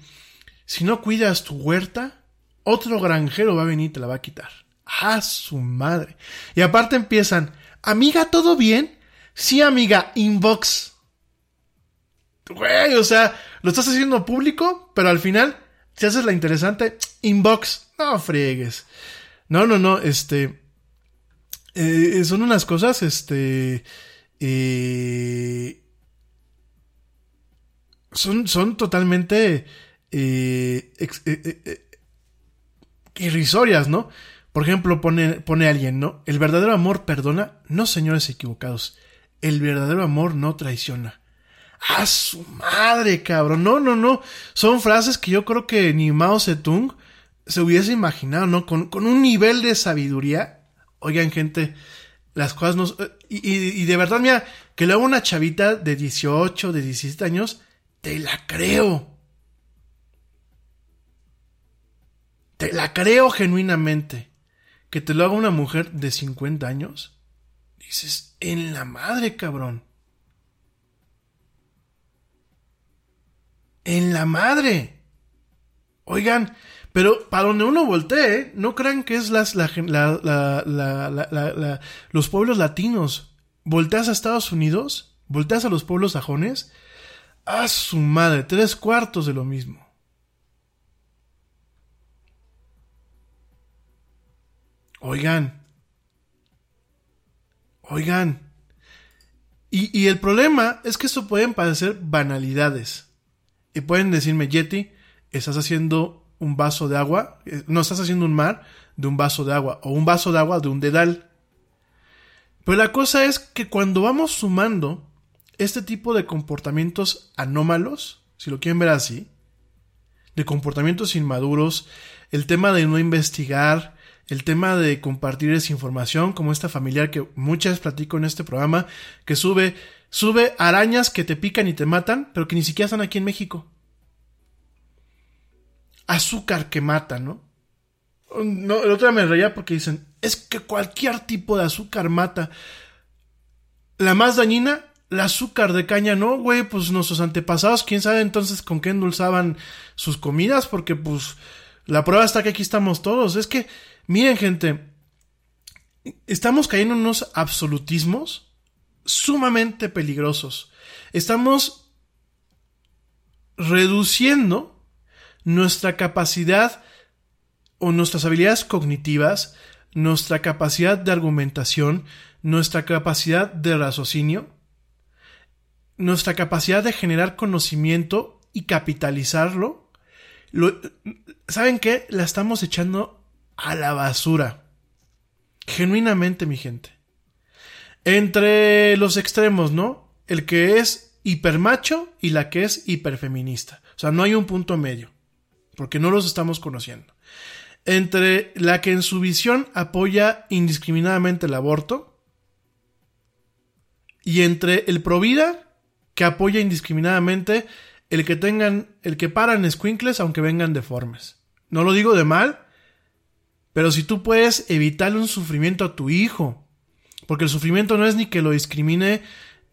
si no cuidas tu huerta, otro granjero va a venir y te la va a quitar. ¡Ah, su madre! Y aparte empiezan, amiga, ¿todo bien? Sí, amiga, inbox. Güey, o sea, lo estás haciendo público, pero al final, si haces la interesante, inbox. No friegues. No, no, no, este... eh, son unas cosas, este... eh, son, son totalmente eh, irrisorias, ¿no? Por ejemplo, pone, pone alguien, ¿no? El verdadero amor perdona, no señores equivocados. El verdadero amor no traiciona. A su madre, cabrón. No, no, no. Son frases que yo creo que ni Mao Zedong se hubiese imaginado, ¿no? Con, con un nivel de sabiduría. Oigan, gente, las cosas no... Y, y- de verdad, mira, que luego una chavita de 18, de 17 años, te la creo. Te la creo genuinamente. Que te lo haga una mujer de 50 años. Dices, en la madre, cabrón. En la madre. Oigan, pero para donde uno voltee, no crean que es las, los pueblos latinos. Volteas a Estados Unidos, volteas a los pueblos sajones, a su madre, tres cuartos de lo mismo. Oigan, oigan, y, y el problema es que esto pueden parecer banalidades. Y pueden decirme, Yeti, estás haciendo un vaso de agua, eh, no estás haciendo un mar de un vaso de agua, o un vaso de agua de un dedal. Pero la cosa es que cuando vamos sumando este tipo de comportamientos anómalos, si lo quieren ver así, de comportamientos inmaduros, el tema de no investigar, el tema de compartir esa información, como esta familiar que muchas platico en este programa, que sube, sube arañas que te pican y te matan, pero que ni siquiera están aquí en México. Azúcar que mata, ¿no? No, el otro me reía porque dicen, es que cualquier tipo de azúcar mata. La más dañina, el azúcar de caña, no, güey, pues nuestros antepasados, quién sabe entonces con qué endulzaban sus comidas, porque pues la prueba está que aquí estamos todos. Es que, miren, gente, estamos cayendo en unos absolutismos sumamente peligrosos. Estamos reduciendo nuestra capacidad o nuestras habilidades cognitivas, nuestra capacidad de argumentación, nuestra capacidad de raciocinio, nuestra capacidad de generar conocimiento y capitalizarlo, lo- ¿saben qué? La estamos echando a la basura. Genuinamente, mi gente. Entre los extremos, ¿no? El que es hipermacho y la que es hiperfeminista. O sea, no hay un punto medio. Porque no los estamos conociendo. Entre la que en su visión apoya indiscriminadamente el aborto. Y entre el provida que apoya indiscriminadamente el que tengan, el que paran escuincles aunque vengan deformes. No lo digo de mal, pero si tú puedes evitarle un sufrimiento a tu hijo, porque el sufrimiento no es ni que lo discrimine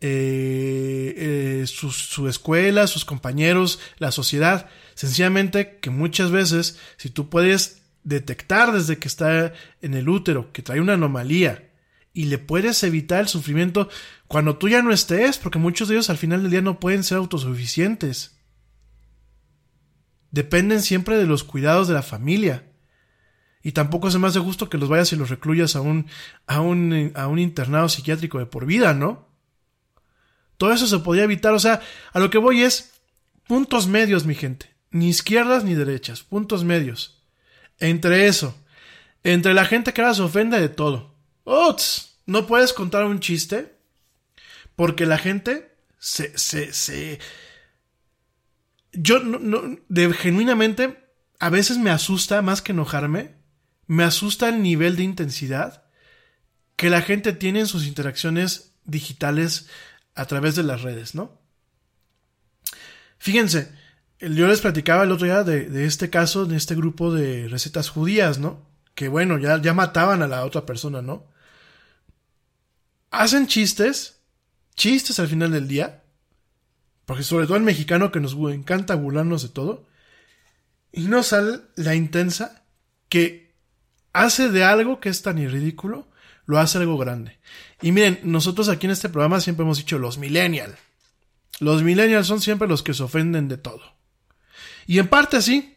eh, eh, su, su escuela, sus compañeros, la sociedad, sencillamente que muchas veces si tú puedes detectar desde que está en el útero que trae una anomalía y le puedes evitar el sufrimiento cuando tú ya no estés, porque muchos de ellos al final del día no pueden ser autosuficientes. Dependen siempre de los cuidados de la familia. Y tampoco es más de gusto que los vayas y los recluyas a un, a un, a un internado psiquiátrico de por vida, ¿no? Todo eso se podría evitar. O sea, a lo que voy es puntos medios, mi gente. Ni izquierdas ni derechas, puntos medios. Entre eso, entre la gente que ahora se ofende de todo. ¡Uts! No puedes contar un chiste porque la gente se, se, se... Yo no, no, de, genuinamente a veces me asusta más que enojarme, me asusta el nivel de intensidad que la gente tiene en sus interacciones digitales a través de las redes, ¿no? Fíjense, yo les platicaba el otro día de, este caso, de este grupo de recetas judías, ¿no? Que bueno, ya, ya mataban a la otra persona, ¿no? Hacen chistes, chistes al final del día, porque sobre todo el mexicano que nos encanta burlarnos de todo, y no sale la intensa que hace de algo que es tan ridículo, lo hace algo grande. Y miren, nosotros aquí en este programa siempre hemos dicho los millennials. Los millennials son siempre los que se ofenden de todo. Y en parte sí,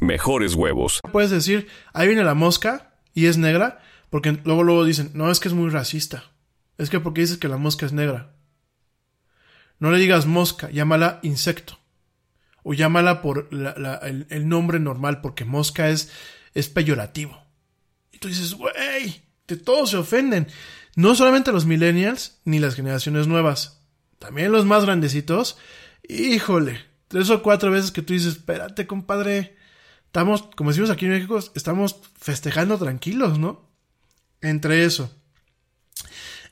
mejores huevos. Puedes decir, ahí viene la mosca y es negra, porque luego luego dicen, no, es que es muy racista. Es que porque dices que la mosca es negra. No le digas mosca, llámala insecto. O llámala por el, el nombre normal, porque mosca es, es peyorativo. Y tú dices, güey, de todos se ofenden. No solamente los millennials ni las generaciones nuevas. También los más grandecitos. Híjole, tres o cuatro veces que tú dices, espérate, compadre. Estamos, como decimos aquí en México, estamos festejando tranquilos, ¿no? Entre eso.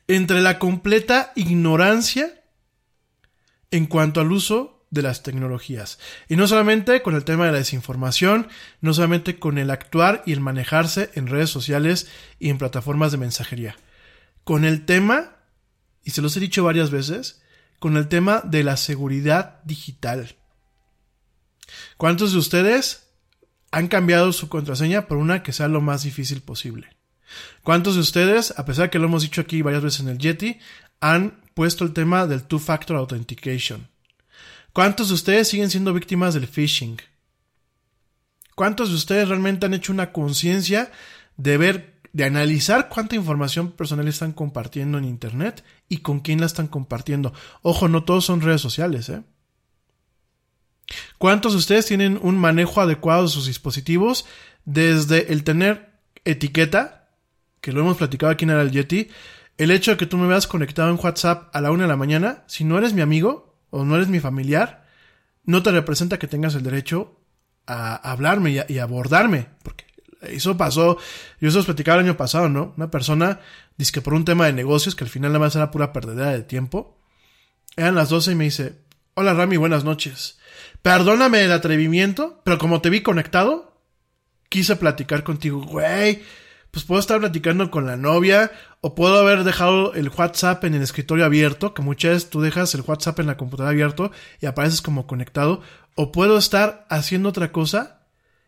Entre la completa ignorancia en cuanto al uso de las tecnologías. Y no solamente con el tema de la desinformación, no solamente con el actuar y el manejarse en redes sociales y en plataformas de mensajería. Con el tema, y se los he dicho varias veces, con el tema de la seguridad digital. ¿Cuántos de ustedes han cambiado su contraseña por una que sea lo más difícil posible? ¿Cuántos de ustedes, a pesar que lo hemos dicho aquí varias veces en el Yeti, han puesto el tema del two-factor authentication? ¿Cuántos de ustedes siguen siendo víctimas del phishing? ¿Cuántos de ustedes realmente han hecho una conciencia de ver, de analizar cuánta información personal están compartiendo en Internet y con quién la están compartiendo? Ojo, no todos son redes sociales, ¿eh? ¿Cuántos de ustedes tienen un manejo adecuado de sus dispositivos desde el tener etiqueta, que lo hemos platicado aquí en el Yeti, el hecho de que tú me veas conectado en WhatsApp a la una de la mañana, si no eres mi amigo o no eres mi familiar, no te representa que tengas el derecho a hablarme y a, abordarme, porque eso pasó, yo eso os platicaba el año pasado, ¿no? Una persona, dice que por un tema de negocios, que al final nada más era pura perdedera de tiempo, eran las 12 y me dice, hola Rami, buenas noches. Perdóname el atrevimiento, pero como te vi conectado, quise platicar contigo, güey. Pues puedo estar platicando con la novia, o puedo haber dejado el WhatsApp en el escritorio abierto, que muchas veces tú dejas el WhatsApp en la computadora abierto y apareces como conectado, o puedo estar haciendo otra cosa,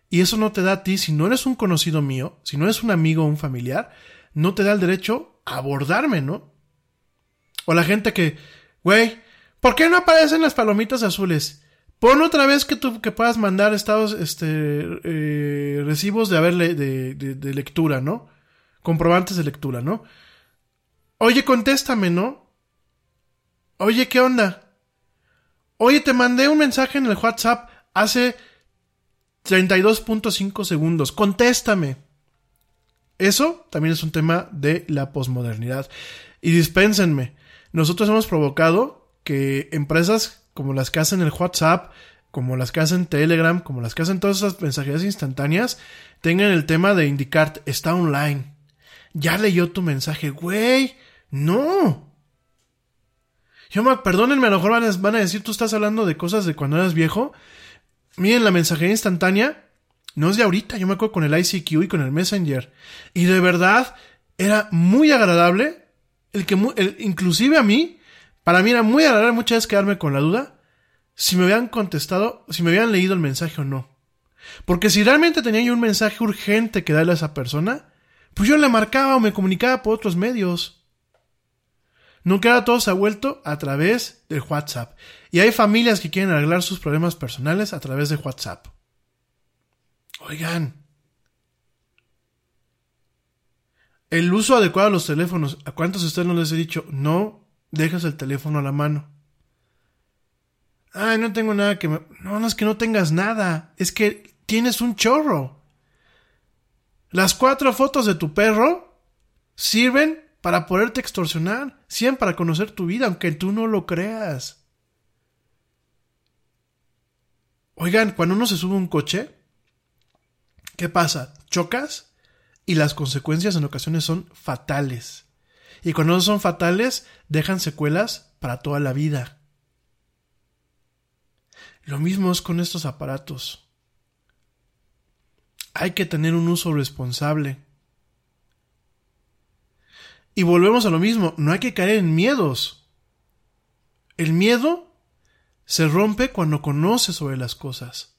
y eso no te da a ti, si no eres un conocido mío, si no eres un amigo o un familiar, no te da el derecho a abordarme, ¿no? O la gente que, güey, ¿por qué no aparecen las palomitas azules? Pon otra vez que tú que puedas mandar estados, este, eh, recibos de haber le- de, de- de lectura, ¿no? Comprobantes de lectura, ¿no? Oye, contéstame, ¿no? Oye, ¿qué onda? Oye, te mandé un mensaje en el WhatsApp hace 32.5 segundos. Contéstame. Eso también es un tema de la posmodernidad. Y dispénsenme, nosotros hemos provocado que empresas como las que hacen el WhatsApp, como las que hacen Telegram, como las que hacen todas esas mensajerías instantáneas, tengan el tema de indicar está online. Ya leyó tu mensaje, güey. No. Yo me, perdónenme, a lo mejor van a, decir, tú estás hablando de cosas de cuando eras viejo. Miren, la mensajería instantánea no es de ahorita. Yo me acuerdo con el ICQ y con el Messenger. Y de verdad, era muy agradable. El que, el- inclusive a mí, para mí era muy agradable muchas veces quedarme con la duda si me habían contestado, si me habían leído el mensaje o no. Porque si realmente tenía yo un mensaje urgente que darle a esa persona, pues yo le marcaba o me comunicaba por otros medios. Nunca ahora todo se ha vuelto a través del WhatsApp. Y hay familias que quieren arreglar sus problemas personales a través de WhatsApp. Oigan. El uso adecuado de los teléfonos. ¿A cuántos de ustedes no les he dicho? No dejes el teléfono a la mano. Ay, no tengo nada que me... No, no es que no tengas nada. Es que tienes un chorro. Las cuatro fotos de tu perro sirven para poderte extorsionar, sirven para conocer tu vida, aunque tú no lo creas. Oigan, cuando uno se sube a un coche, ¿qué pasa? Chocas y las consecuencias en ocasiones son fatales. Y cuando son fatales, dejan secuelas para toda la vida. Lo mismo es con estos aparatos. Hay que tener un uso responsable. Y volvemos a lo mismo, no hay que caer en miedos. El miedo se rompe cuando conoces sobre las cosas.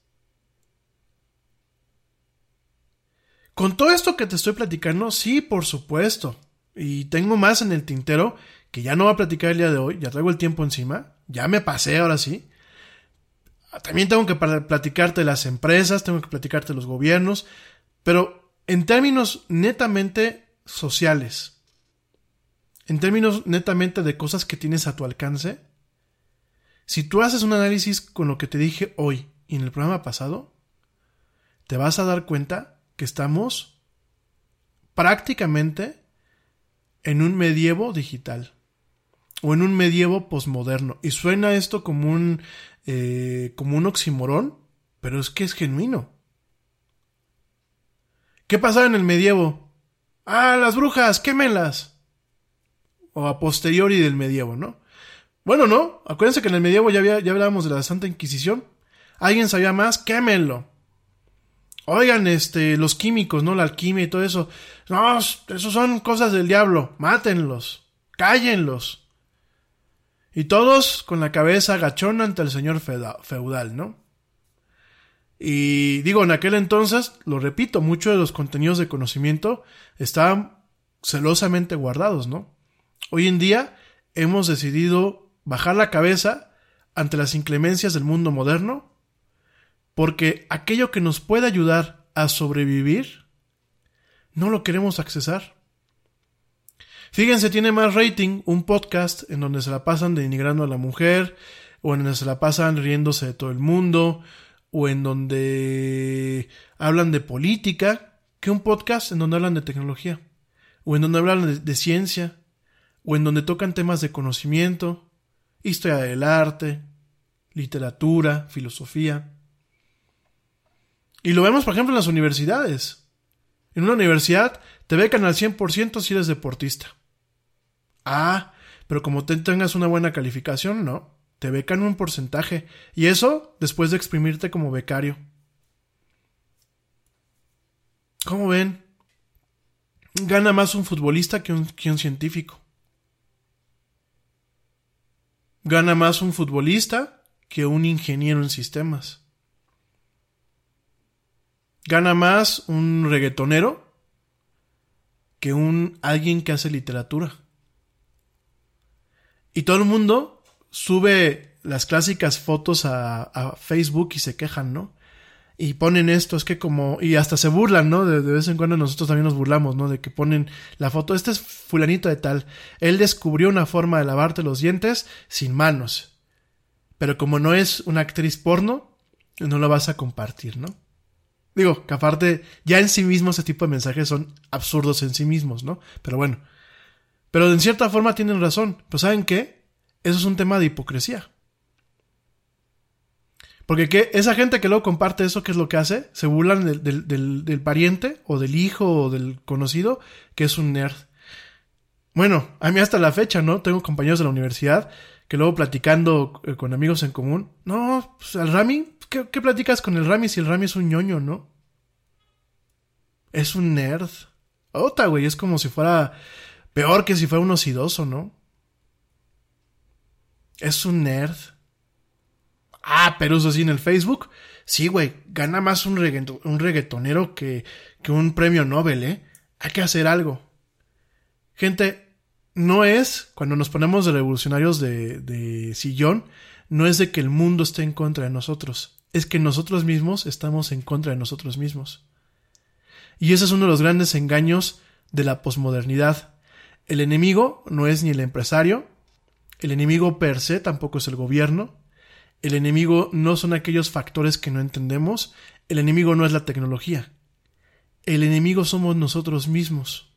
Con todo esto que te estoy platicando, sí, por supuesto. Y tengo más en el tintero que ya no voy a platicar el día de hoy, ya traigo el tiempo encima, ya me pasé ahora sí. También tengo que platicarte las empresas, tengo que platicarte los gobiernos, pero en términos netamente sociales, en términos netamente de cosas que tienes a tu alcance, si tú haces un análisis con lo que te dije hoy y en el programa pasado, te vas a dar cuenta que estamos prácticamente en un medievo digital o en un medievo posmoderno. Y suena esto como un, eh, como un oximorón, pero es que es genuino. ¿Qué pasaba en el medievo? Ah, las brujas, quémelas. O a posteriori del medievo, ¿no? Bueno, no. Acuérdense que en el medievo ya, ya hablábamos de la Santa Inquisición. ¿Alguien sabía más? Quémenlo. Oigan, este, los químicos, ¿no? La alquimia y todo eso. No, eso son cosas del diablo. Mátenlos. Cállenlos. Y todos con la cabeza agachona ante el señor feudal, ¿no? Y digo, en aquel entonces, lo repito, muchos de los contenidos de conocimiento estaban celosamente guardados, ¿no? Hoy en día hemos decidido bajar la cabeza ante las inclemencias del mundo moderno, porque aquello que nos puede ayudar a sobrevivir, no lo queremos accesar. Fíjense, tiene más rating un podcast en donde se la pasan denigrando a la mujer, o en donde se la pasan riéndose de todo el mundo, o en donde hablan de política, que un podcast en donde hablan de tecnología, o en donde hablan de, de ciencia, o en donde tocan temas de conocimiento, historia del arte, literatura, filosofía. Y lo vemos, por ejemplo, en las universidades. En una universidad te becan al 100% si eres deportista. Ah, pero como te tengas una buena calificación, no. Te becan un porcentaje. Y eso después de exprimirte como becario. ¿Cómo ven? Gana más un futbolista que un, que un científico. Gana más un futbolista que un ingeniero en sistemas. Gana más un reggaetonero que un alguien que hace literatura. Y todo el mundo sube las clásicas fotos a, Facebook y se quejan, ¿no? y ponen esto, es que como, y hasta se burlan, ¿no? De, de, vez en cuando nosotros también nos burlamos, ¿no? De que ponen la foto, este es fulanito de tal, él descubrió una forma de lavarte los dientes sin manos, pero como no es una actriz porno, no lo vas a compartir, ¿no? Digo, que aparte, ya en sí mismo ese tipo de mensajes son absurdos en sí mismos, ¿no? Pero bueno, pero en cierta forma tienen razón, pues ¿saben qué? Eso es un tema de hipocresía. Porque esa gente que luego comparte eso, ¿qué es lo que hace? Se burlan del, del, del, del, pariente o del hijo o del conocido que es un nerd. Bueno, a mí hasta la fecha, ¿no? Tengo compañeros de la universidad que luego platicando eh, con amigos en común, no, pues al Rami, ¿qué, ¿qué, platicas con el Rami si el Rami es un ñoño, no? Es un nerd. Ota, güey, es como si fuera peor que si fuera un osidoso, ¿no? Es un nerd. Ah, pero eso sí en el Facebook. Sí, güey, gana más un, reggaeton, un reggaetonero que, que un premio Nobel, ¿eh? Hay que hacer algo. Gente, no es, cuando nos ponemos de revolucionarios de, de sillón, no es de que el mundo esté en contra de nosotros. Es que nosotros mismos estamos en contra de nosotros mismos. Y ese es uno de los grandes engaños de la posmodernidad. El enemigo no es ni el empresario, el enemigo per se tampoco es el gobierno, el enemigo no son aquellos factores que no entendemos, el enemigo no es la tecnología. El enemigo somos nosotros mismos.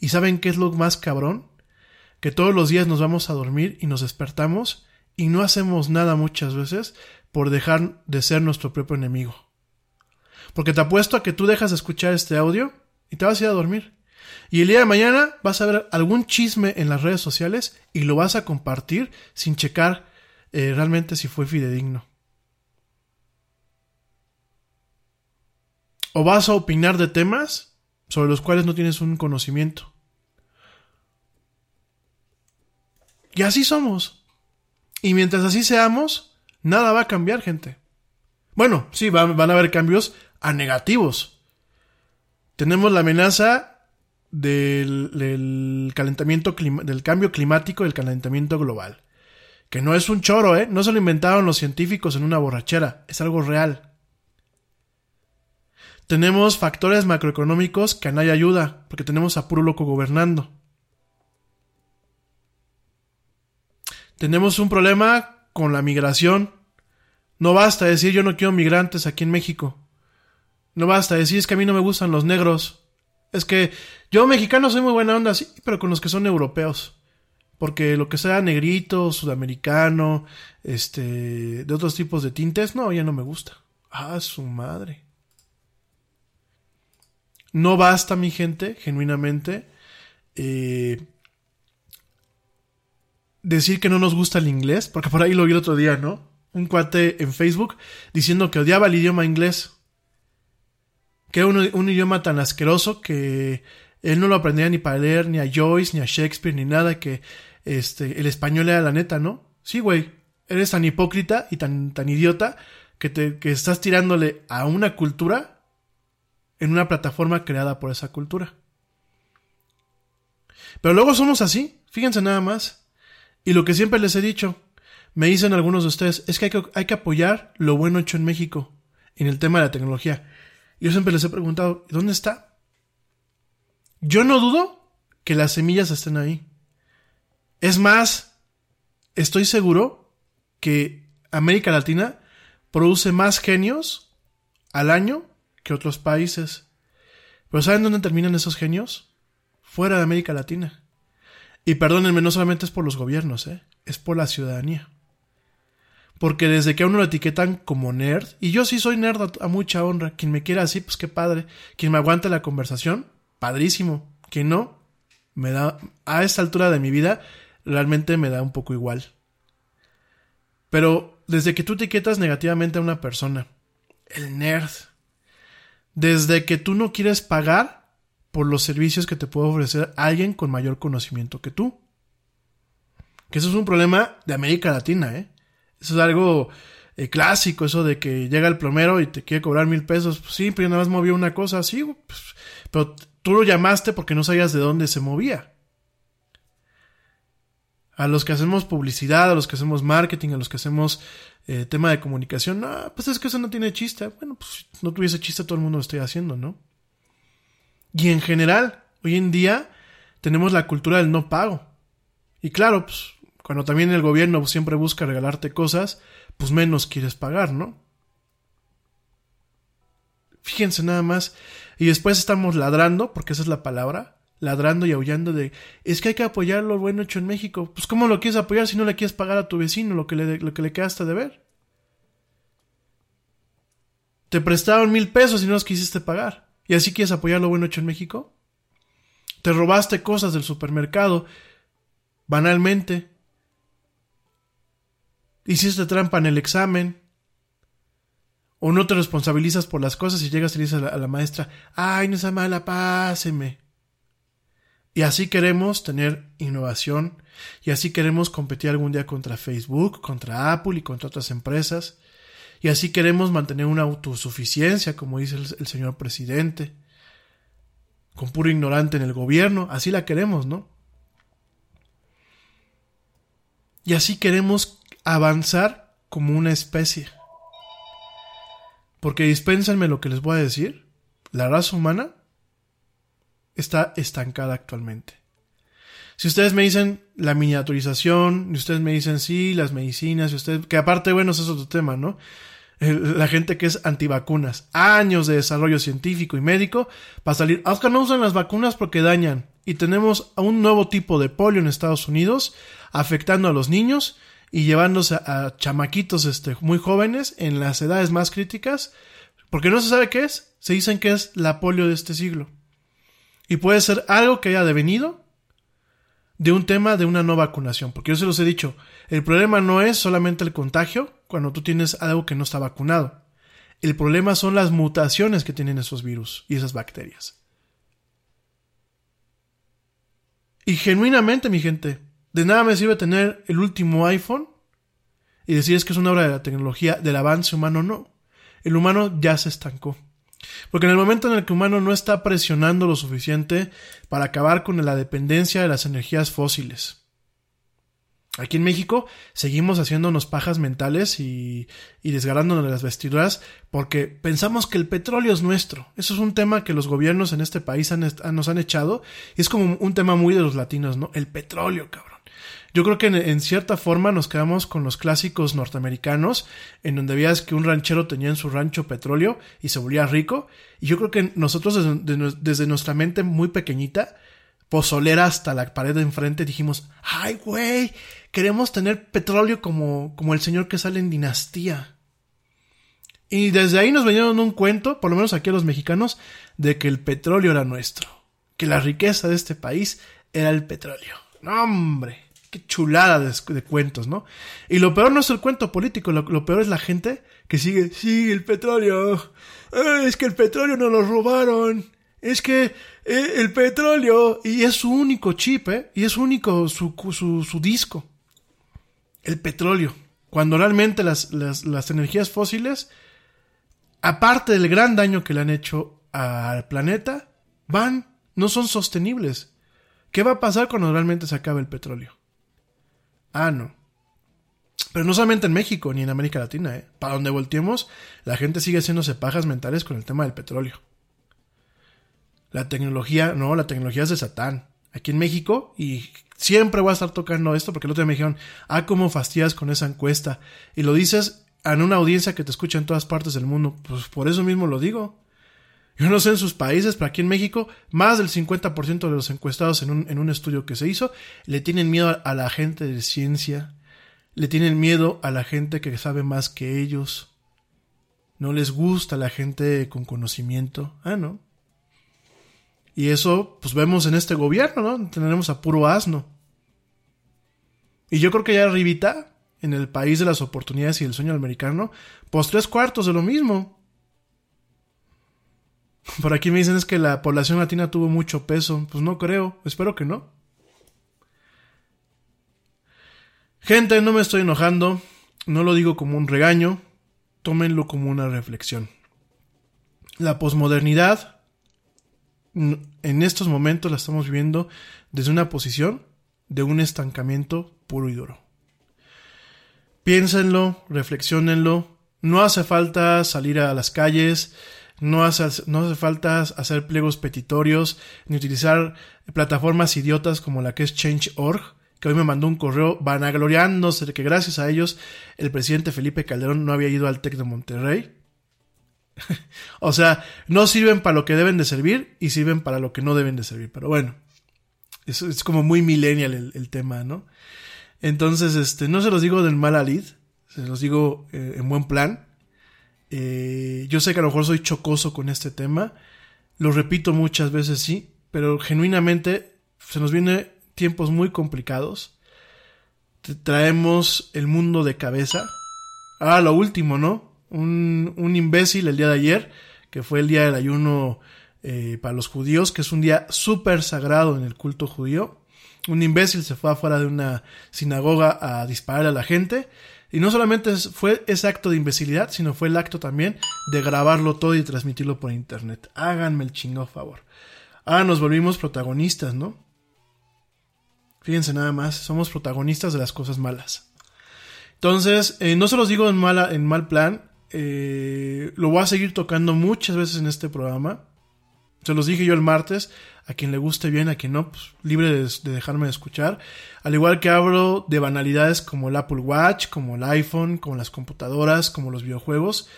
¿Y saben qué es lo más cabrón? Que todos los días nos vamos a dormir y nos despertamos y no hacemos nada muchas veces por dejar de ser nuestro propio enemigo. Porque te apuesto a que tú dejas de escuchar este audio y te vas a ir a dormir. Y el día de mañana vas a ver algún chisme en las redes sociales y lo vas a compartir sin checar eh, realmente si fue fidedigno. O vas a opinar de temas sobre los cuales no tienes un conocimiento. Y así somos. Y mientras así seamos, nada va a cambiar, gente. Bueno, sí, van, a haber cambios a negativos. Tenemos la amenaza del, calentamiento del cambio climático, del calentamiento global. Que no es un choro, ¿eh? No se lo inventaron los científicos en una borrachera, es algo real. Tenemos factores macroeconómicos que a nadie ayuda, porque tenemos a puro loco gobernando. Tenemos un problema con la migración. No basta decir yo no quiero migrantes aquí en México. No basta decir es que a mí no me gustan los negros. Es que yo mexicano soy muy buena onda, sí, pero con los que son europeos. Porque lo que sea negrito, sudamericano, este, de otros tipos de tintes, no, ya no me gusta. Ah, su madre. No basta, mi gente, genuinamente, eh, decir que no nos gusta el inglés, porque por ahí lo vi el otro día, ¿no? Un cuate en Facebook diciendo que odiaba el idioma inglés. Que era un, un idioma tan asqueroso que él no lo aprendía ni para leer, ni a Joyce, ni a Shakespeare, ni nada, que este, el español era la neta, ¿no? Sí, güey. Eres tan hipócrita y tan, tan idiota que, te, que estás tirándole a una cultura en una plataforma creada por esa cultura. Pero luego somos así, fíjense nada más. Y lo que siempre les he dicho, me dicen algunos de ustedes, es que hay que, hay que apoyar lo bueno hecho en México en el tema de la tecnología. Yo siempre les he preguntado, ¿dónde está? Yo no dudo que las semillas estén ahí. Es más, estoy seguro que América Latina produce más genios al año que otros países. Pero ¿saben dónde terminan esos genios? Fuera de América Latina. Y perdónenme, no solamente es por los gobiernos, ¿eh? es por la ciudadanía. Porque desde que a uno lo etiquetan como nerd, y yo sí soy nerd a, a mucha honra, quien me quiera así, pues qué padre. Quien me aguante la conversación, padrísimo. Quien no, me da, a esta altura de mi vida, realmente me da un poco igual. Pero desde que tú etiquetas negativamente a una persona, el nerd, desde que tú no quieres pagar por los servicios que te puede ofrecer alguien con mayor conocimiento que tú. Que eso es un problema de América Latina, ¿eh? Eso es algo eh, clásico, eso de que llega el plomero y te quiere cobrar mil pesos. Pues sí, pero nada más movió una cosa así, pues, pero tú lo llamaste porque no sabías de dónde se movía. A los que hacemos publicidad, a los que hacemos marketing, a los que hacemos eh, tema de comunicación, no, pues es que eso no tiene chiste. Bueno, pues si no tuviese chiste, todo el mundo lo estaría haciendo, ¿no? Y en general, hoy en día tenemos la cultura del no pago. Y claro, pues cuando también el gobierno siempre busca regalarte cosas, pues menos quieres pagar, ¿no? Fíjense nada más. Y después estamos ladrando, porque esa es la palabra, ladrando y aullando de, es que hay que apoyar lo bueno hecho en México. Pues ¿cómo lo quieres apoyar si no le quieres pagar a tu vecino lo que le, lo que le quedaste de ver? Te prestaron mil pesos y no los quisiste pagar. ¿Y así quieres apoyar lo bueno hecho en México? Te robaste cosas del supermercado, banalmente. Hiciste trampa en el examen. O no te responsabilizas por las cosas y llegas y dices a la, a la maestra, ay, no sea mala, páseme. Y así queremos tener innovación y así queremos competir algún día contra Facebook, contra Apple y contra otras empresas. Y así queremos mantener una autosuficiencia, como dice el, señor presidente, con puro ignorante en el gobierno. Así la queremos, ¿no? Y así queremos avanzar como una especie. Porque dispénsenme lo que les voy a decir. La raza humana está estancada actualmente. Si ustedes me dicen la miniaturización, y ustedes me dicen sí, las medicinas, y ustedes, que aparte, bueno, eso es otro tema, ¿no? La gente que es antivacunas. Años de desarrollo científico y médico para salir. Oscar, no usan las vacunas porque dañan. Y tenemos a un nuevo tipo de polio en Estados Unidos afectando a los niños y llevándose a, a chamaquitos este, muy jóvenes en las edades más críticas. Porque no se sabe qué es. Se dicen que es la polio de este siglo. Y puede ser algo que haya devenido de un tema de una no vacunación. Porque yo se los he dicho, el problema no es solamente el contagio cuando tú tienes algo que no está vacunado. El problema son las mutaciones que tienen esos virus y esas bacterias. Y genuinamente, mi gente, de nada me sirve tener el último iPhone y decir es que es una obra de la tecnología, del avance humano, no. El humano ya se estancó. Porque en el momento en el que el humano no está presionando lo suficiente para acabar con la dependencia de las energías fósiles. Aquí en México seguimos haciéndonos pajas mentales y, y desgarrándonos de las vestiduras porque pensamos que el petróleo es nuestro. Eso es un tema que los gobiernos en este país nos han echado y es como un tema muy de los latinos, ¿no? El petróleo, cabrón. Yo creo que en, cierta forma nos quedamos con los clásicos norteamericanos, en donde veías que un ranchero tenía en su rancho petróleo y se volvía rico. Y yo creo que nosotros desde, de- desde nuestra mente muy pequeñita, pozolera hasta la pared de enfrente, dijimos, ay, güey, queremos tener petróleo como, como el señor que sale en dinastía. Y desde ahí nos venían un cuento, por lo menos aquí a los mexicanos, de que el petróleo era nuestro. Que la riqueza de este país era el petróleo. No, hombre, chulada de, cuentos, ¿no? Y lo peor no es el cuento político, lo, lo peor es la gente que sigue, sí, el petróleo. Eh, es que el petróleo nos lo robaron. Es que eh, el petróleo, y es su único chip, ¿eh? Y es su único, su, su, su disco. El petróleo. Cuando realmente las, las, las energías fósiles aparte del gran daño que le han hecho al planeta, van, no son sostenibles. ¿Qué va a pasar cuando realmente se acabe el petróleo? Ah, no. Pero no solamente en México ni en América Latina, ¿eh? Para donde volteemos, la gente sigue haciéndose pajas mentales con el tema del petróleo. La tecnología, no, la tecnología es de Satán. Aquí en México, y siempre voy a estar tocando esto porque el otro día me dijeron, ah, cómo fastidias con esa encuesta. Y lo dices en una audiencia que te escucha en todas partes del mundo. Pues por eso mismo lo digo. Yo no sé en sus países, pero aquí en México, más del 50% de los encuestados en un, en un estudio que se hizo le tienen miedo a, la gente de ciencia, le tienen miedo a la gente que sabe más que ellos. No les gusta la gente con conocimiento. Ah, no. Y eso, pues vemos en este gobierno, ¿no? Tenemos a puro asno. Y yo creo que ya arribita, en el país de las oportunidades y el sueño americano, pues tres cuartos de lo mismo. Por aquí me dicen es que la población latina tuvo mucho peso. Pues no creo, espero que no. Gente, no me estoy enojando, no lo digo como un regaño, tómenlo como una reflexión. La posmodernidad en estos momentos la estamos viviendo desde una posición de un estancamiento puro y duro. Piénsenlo, reflexionenlo. No hace falta salir a las calles, no hace, no hace falta hacer pliegos petitorios, ni utilizar plataformas idiotas como la que es Change.org, que hoy me mandó un correo vanagloriándose de que gracias a ellos el presidente Felipe Calderón no había ido al TEC de Monterrey. o sea, no sirven para lo que deben de servir y sirven para lo que no deben de servir. Pero bueno, es, es como muy millennial el, tema, ¿no? Entonces, este, no se los digo del mal alid, se los digo eh, en buen plan. Eh, yo sé que a lo mejor soy chocoso con este tema, lo repito muchas veces, sí, pero genuinamente se nos viene tiempos muy complicados. Traemos el mundo de cabeza. Ah, lo último, ¿no? Un, un imbécil el día de ayer, que fue el día del ayuno eh, para los judíos, que es un día súper sagrado en el culto judío. Un imbécil se fue afuera de una sinagoga a disparar a la gente. Y no solamente fue ese acto de imbecilidad, sino fue el acto también de grabarlo todo y transmitirlo por internet. Háganme el chingo favor. Ahora nos volvimos protagonistas, ¿no? Fíjense nada más, somos protagonistas de las cosas malas. Entonces, eh, no se los digo en, en mal plan, eh, lo voy a seguir tocando muchas veces en este programa. Se los dije yo el martes, a quien le guste bien, a quien no, pues libre de, de dejarme de escuchar. Al igual que hablo de banalidades como el Apple Watch, como el iPhone, como las computadoras, como los videojuegos.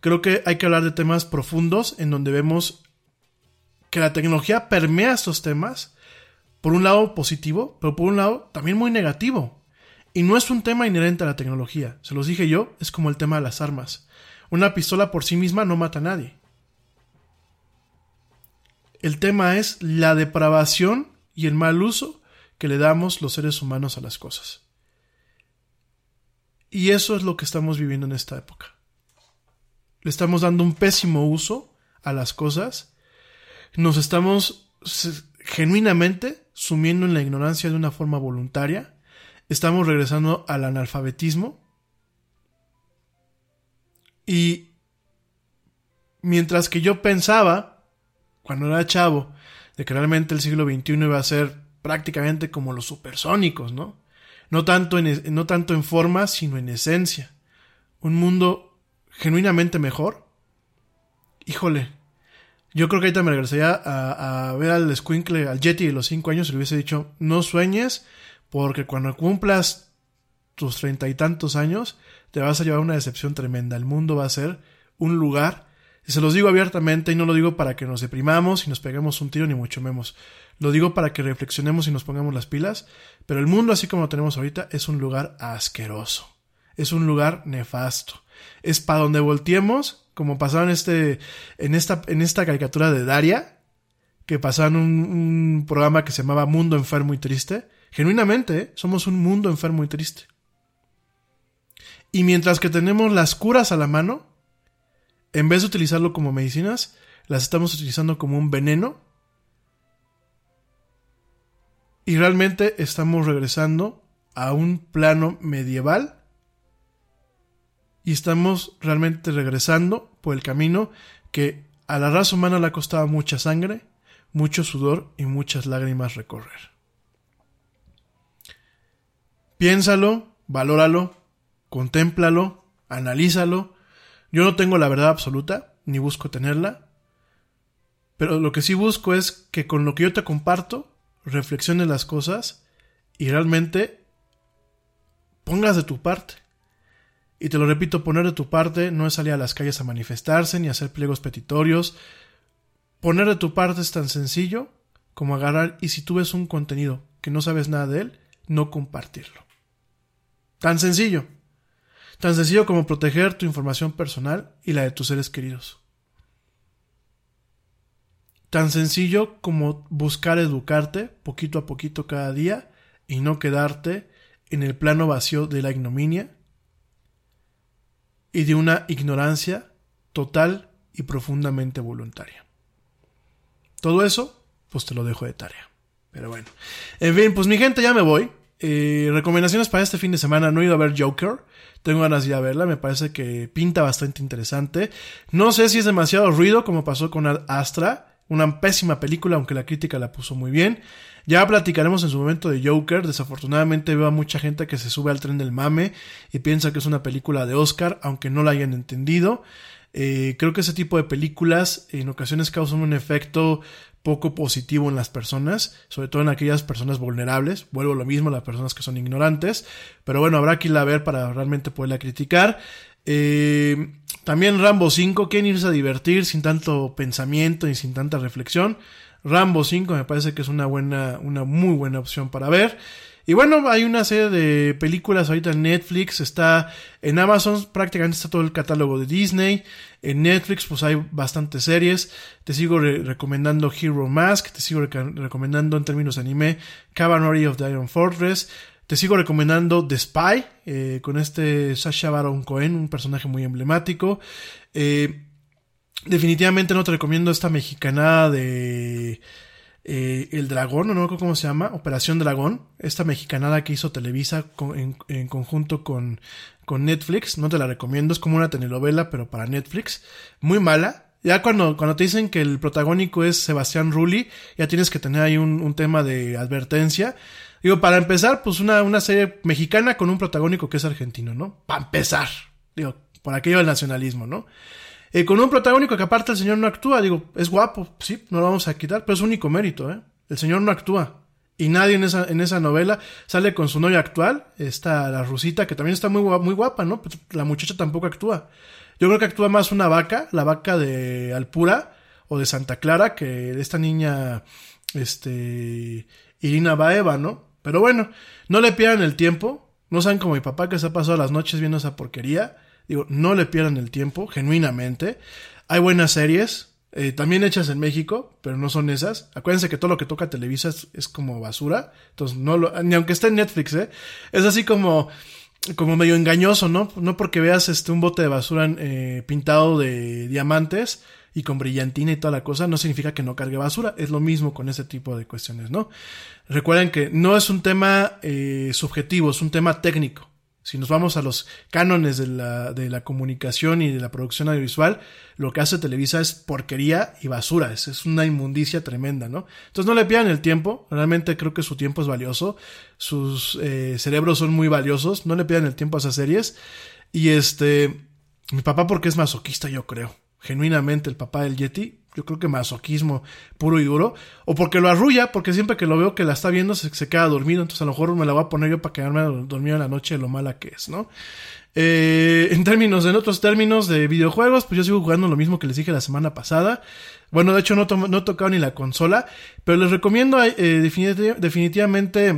Creo que hay que hablar de temas profundos en donde vemos que la tecnología permea estos temas, por un lado positivo, pero por un lado también muy negativo. Y no es un tema inherente a la tecnología, se los dije yo, es como el tema de las armas. Una pistola por sí misma no mata a nadie. El tema es la depravación y el mal uso que le damos los seres humanos a las cosas. Y eso es lo que estamos viviendo en esta época. Le estamos dando un pésimo uso a las cosas. Nos estamos genuinamente sumiendo en la ignorancia de una forma voluntaria. Estamos regresando al analfabetismo. Y mientras que yo pensaba, cuando era chavo, de que realmente el siglo XXI iba a ser prácticamente como los supersónicos, ¿no? No tanto en, no tanto en forma, sino en esencia. Un mundo genuinamente mejor. Híjole, yo creo que ahorita me regresaría a, ver al Squinkle, al Yeti de los 5 años y le hubiese dicho, no sueñes, porque cuando cumplas tus treinta y tantos años, te vas a llevar una decepción tremenda. El mundo va a ser un lugar, y se los digo abiertamente, y no lo digo para que nos deprimamos y nos peguemos un tiro, ni mucho menos. Lo digo para que reflexionemos y nos pongamos las pilas, pero el mundo así como lo tenemos ahorita es un lugar asqueroso. Es un lugar nefasto. Es para donde volteemos, como pasaba en este, en esta, en esta caricatura de Daria, que pasaba en un, un programa que se llamaba Mundo Enfermo y Triste. Genuinamente, ¿eh? somos un mundo enfermo y triste. Y mientras que tenemos las curas a la mano, en vez de utilizarlo como medicinas, las estamos utilizando como un veneno. Y realmente estamos regresando a un plano medieval. Y estamos realmente regresando por el camino que a la raza humana le ha costado mucha sangre, mucho sudor y muchas lágrimas recorrer. Piénsalo, valóralo, contémplalo, analízalo. Yo no tengo la verdad absoluta, ni busco tenerla, pero lo que sí busco es que con lo que yo te comparto, reflexiones las cosas y realmente pongas de tu parte. Y te lo repito, poner de tu parte no es salir a las calles a manifestarse ni hacer pliegos petitorios. Poner de tu parte es tan sencillo como agarrar y si tú ves un contenido que no sabes nada de él, no compartirlo. Tan sencillo. Tan sencillo como proteger tu información personal y la de tus seres queridos. Tan sencillo como buscar educarte poquito a poquito cada día y no quedarte en el plano vacío de la ignominia y de una ignorancia total y profundamente voluntaria. Todo eso, pues te lo dejo de tarea. Pero bueno. En fin, pues mi gente, ya me voy. Eh, recomendaciones para este fin de semana. No he ido a ver Joker. Tengo ganas de a verla. Me parece que pinta bastante interesante. No sé si es demasiado ruido como pasó con Astra. Una pésima película, aunque la crítica la puso muy bien. Ya platicaremos en su momento de Joker. Desafortunadamente veo a mucha gente que se sube al tren del mame y piensa que es una película de Oscar, aunque no la hayan entendido. Eh, creo que ese tipo de películas en ocasiones causan un efecto poco positivo en las personas, sobre todo en aquellas personas vulnerables. Vuelvo a lo mismo, las personas que son ignorantes. Pero bueno, habrá que irla a ver para realmente poderla criticar. Eh, también Rambo 5, quieren irse a divertir sin tanto pensamiento y sin tanta reflexión. Rambo 5 me parece que es una buena, una muy buena opción para ver. Y bueno, hay una serie de películas ahorita en Netflix, está en Amazon, prácticamente está todo el catálogo de Disney. En Netflix, pues hay bastantes series. Te sigo recomendando Hero Mask, te sigo recomendando en términos de anime Cavalry of the Iron Fortress. Te sigo recomendando The Spy, eh, con este Sasha Baron Cohen, un personaje muy emblemático. Eh, definitivamente no te recomiendo esta mexicanada de eh, El Dragón, no me cómo se llama, Operación Dragón, esta mexicanada que hizo Televisa en, en, conjunto con, con Netflix, no te la recomiendo, es como una telenovela, pero para Netflix, muy mala. Ya cuando, cuando te dicen que el protagónico es Sebastián Rulli, ya tienes que tener ahí un, un tema de advertencia. Digo, para empezar, pues una, una serie mexicana con un protagónico que es argentino, ¿no? Para empezar. Digo, por aquello del nacionalismo, ¿no? Eh, con un protagónico que aparte el señor no actúa, digo, es guapo, sí, no lo vamos a quitar, pero es único mérito, ¿eh? El señor no actúa. Y nadie en esa, en esa novela sale con su novia actual, esta, la rusita, que también está muy, guapa, muy guapa, ¿no? Pues la muchacha tampoco actúa. Yo creo que actúa más una vaca, la vaca de Alpura o de Santa Clara, que esta niña, este, Irina Baeva, ¿no? Pero bueno, no le pierdan el tiempo. No saben como mi papá que se ha pasado las noches viendo esa porquería. Digo, no le pierdan el tiempo, genuinamente. Hay buenas series, eh, también hechas en México, pero no son esas. Acuérdense que todo lo que toca Televisa es, como basura. Entonces, no lo, ni aunque esté en Netflix, ¿eh? Es así como, como medio engañoso, ¿no? No porque veas este un bote de basura eh, pintado de diamantes y con brillantina y toda la cosa, no significa que no cargue basura. Es lo mismo con ese tipo de cuestiones, ¿no? Recuerden que no es un tema eh, subjetivo, es un tema técnico. Si nos vamos a los cánones de la, de la comunicación y de la producción audiovisual, lo que hace Televisa es porquería y basura, es, es una inmundicia tremenda, ¿no? Entonces no le pidan el tiempo, realmente creo que su tiempo es valioso, sus eh, cerebros son muy valiosos, no le pidan el tiempo a esas series. Y este, mi papá porque es masoquista, yo creo, genuinamente el papá del Yeti, yo creo que masoquismo puro y duro, o porque lo arrulla, porque siempre que lo veo que la está viendo se, queda dormido, entonces a lo mejor me la voy a poner yo para quedarme dormido en la noche de lo mala que es, ¿no? Eh, en términos, en otros términos de videojuegos, pues yo sigo jugando lo mismo que les dije la semana pasada. Bueno, de hecho no, to- no he tocado ni la consola, pero les recomiendo eh, definiti- definitivamente,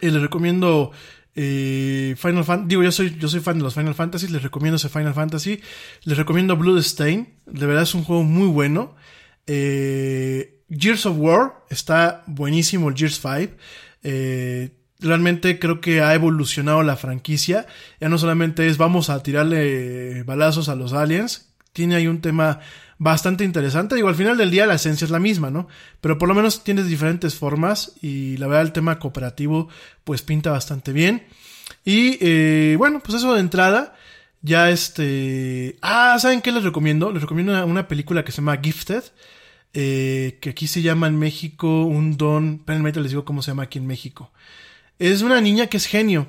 eh, les recomiendo eh, Final Fantasy, digo, yo soy, yo soy fan de los Final Fantasy, les recomiendo ese Final Fantasy, les recomiendo Bloodstain, de verdad es un juego muy bueno. Eh, Gears of War, está buenísimo el Gears 5. Eh, realmente creo que ha evolucionado la franquicia. Ya no solamente es vamos a tirarle balazos a los aliens, tiene ahí un tema bastante interesante. Digo, al final del día la esencia es la misma, ¿no? Pero por lo menos tienes diferentes formas y la verdad el tema cooperativo pues pinta bastante bien. Y eh, bueno, pues eso de entrada. Ya este... Ah, ¿saben qué les recomiendo? Les recomiendo una, película que se llama Gifted. eh, que aquí se llama en México un don... Espérenme, les digo cómo se llama aquí en México. Es una niña que es genio.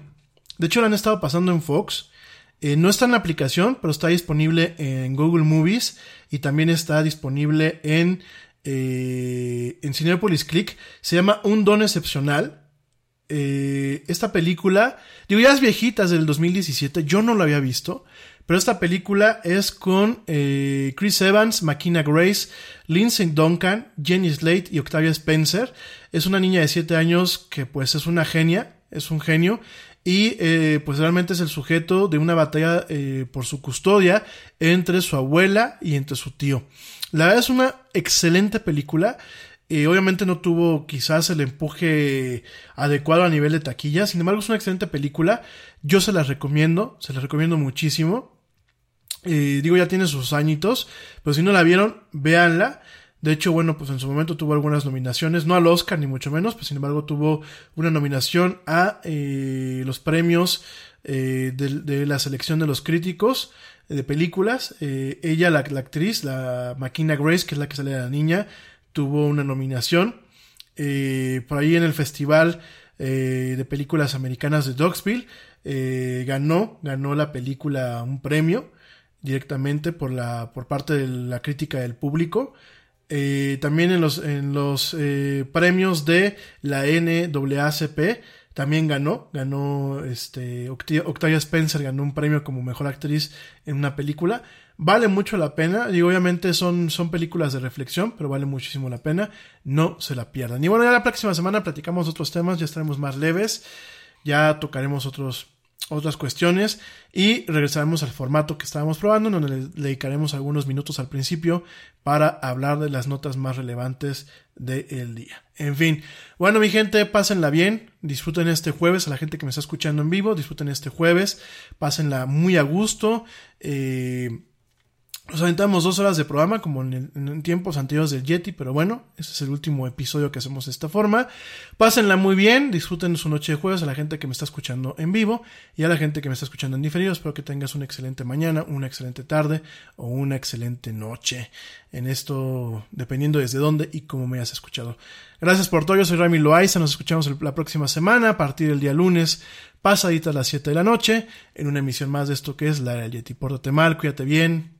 De hecho, la han estado pasando en Fox. Eh, no está en la aplicación, pero está disponible en Google Movies y también está disponible en, eh, en Cinepolis Click. Se llama Un Don Excepcional. Eh, esta película, digo, ya es viejita, es del 2017, yo no la había visto, pero esta película es con eh, Chris Evans, Makina Grace, Lindsay Duncan, Jenny Slate y Octavia Spencer. Es una niña de 7 años que pues es una genia, es un genio y eh, pues realmente es el sujeto de una batalla eh, por su custodia entre su abuela y entre su tío. La verdad es una excelente película. Eh, obviamente no tuvo quizás el empuje adecuado a nivel de taquilla, sin embargo es una excelente película. Yo se las recomiendo, se las recomiendo muchísimo. Eh, digo, ya tiene sus añitos, pero si no la vieron, véanla. De hecho, bueno, pues en su momento tuvo algunas nominaciones, no al Oscar ni mucho menos, pues sin embargo tuvo una nominación a eh, los premios eh, de, de, la selección de los críticos eh, de películas. Eh, ella, la, actriz, la Makina Grace, que es la que sale de la niña, tuvo una nominación. Eh, por ahí en el festival eh, de películas americanas de Dogsville, ganó, ganó la película un premio directamente por la por parte de la crítica del público eh, también en los en los eh, premios de la NAACP también ganó ganó este Octavia Spencer ganó un premio como mejor actriz en una película. Vale mucho la pena y obviamente son son películas de reflexión pero vale muchísimo la pena no se la pierdan. Y bueno ya la próxima semana platicamos otros temas ya estaremos más leves ya tocaremos otros otras cuestiones y regresaremos al formato que estábamos probando donde le dedicaremos algunos minutos al principio para hablar de las notas más relevantes del día. En fin, bueno mi gente, pásenla bien, disfruten este jueves, a la gente que me está escuchando en vivo, disfruten este jueves, pásenla muy a gusto. Eh, nos aventamos dos horas de programa, como en, tiempos anteriores del Yeti, pero bueno, este es el último episodio que hacemos de esta forma. Pásenla muy bien, disfruten su noche de jueves a la gente que me está escuchando en vivo y a la gente que me está escuchando en diferido. Espero que tengas una excelente mañana, una excelente tarde o una excelente noche. En esto, dependiendo desde dónde y cómo me hayas escuchado. Gracias por todo, yo soy Rami Loaiza, nos escuchamos la próxima semana a partir del día lunes, pasadita a las 7 de la noche, en una emisión más de esto que es la del Yeti. Pórtate mal, cuídate bien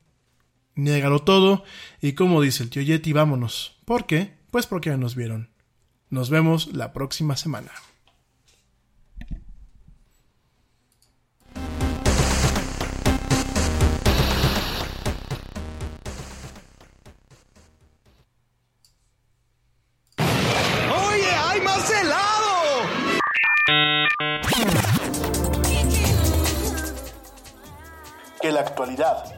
Niégalo todo y como dice el tío Yeti, vámonos. ¿Por qué? Pues porque ya nos vieron. Nos vemos la próxima semana. ¡Oye, hay más helado! Que la actualidad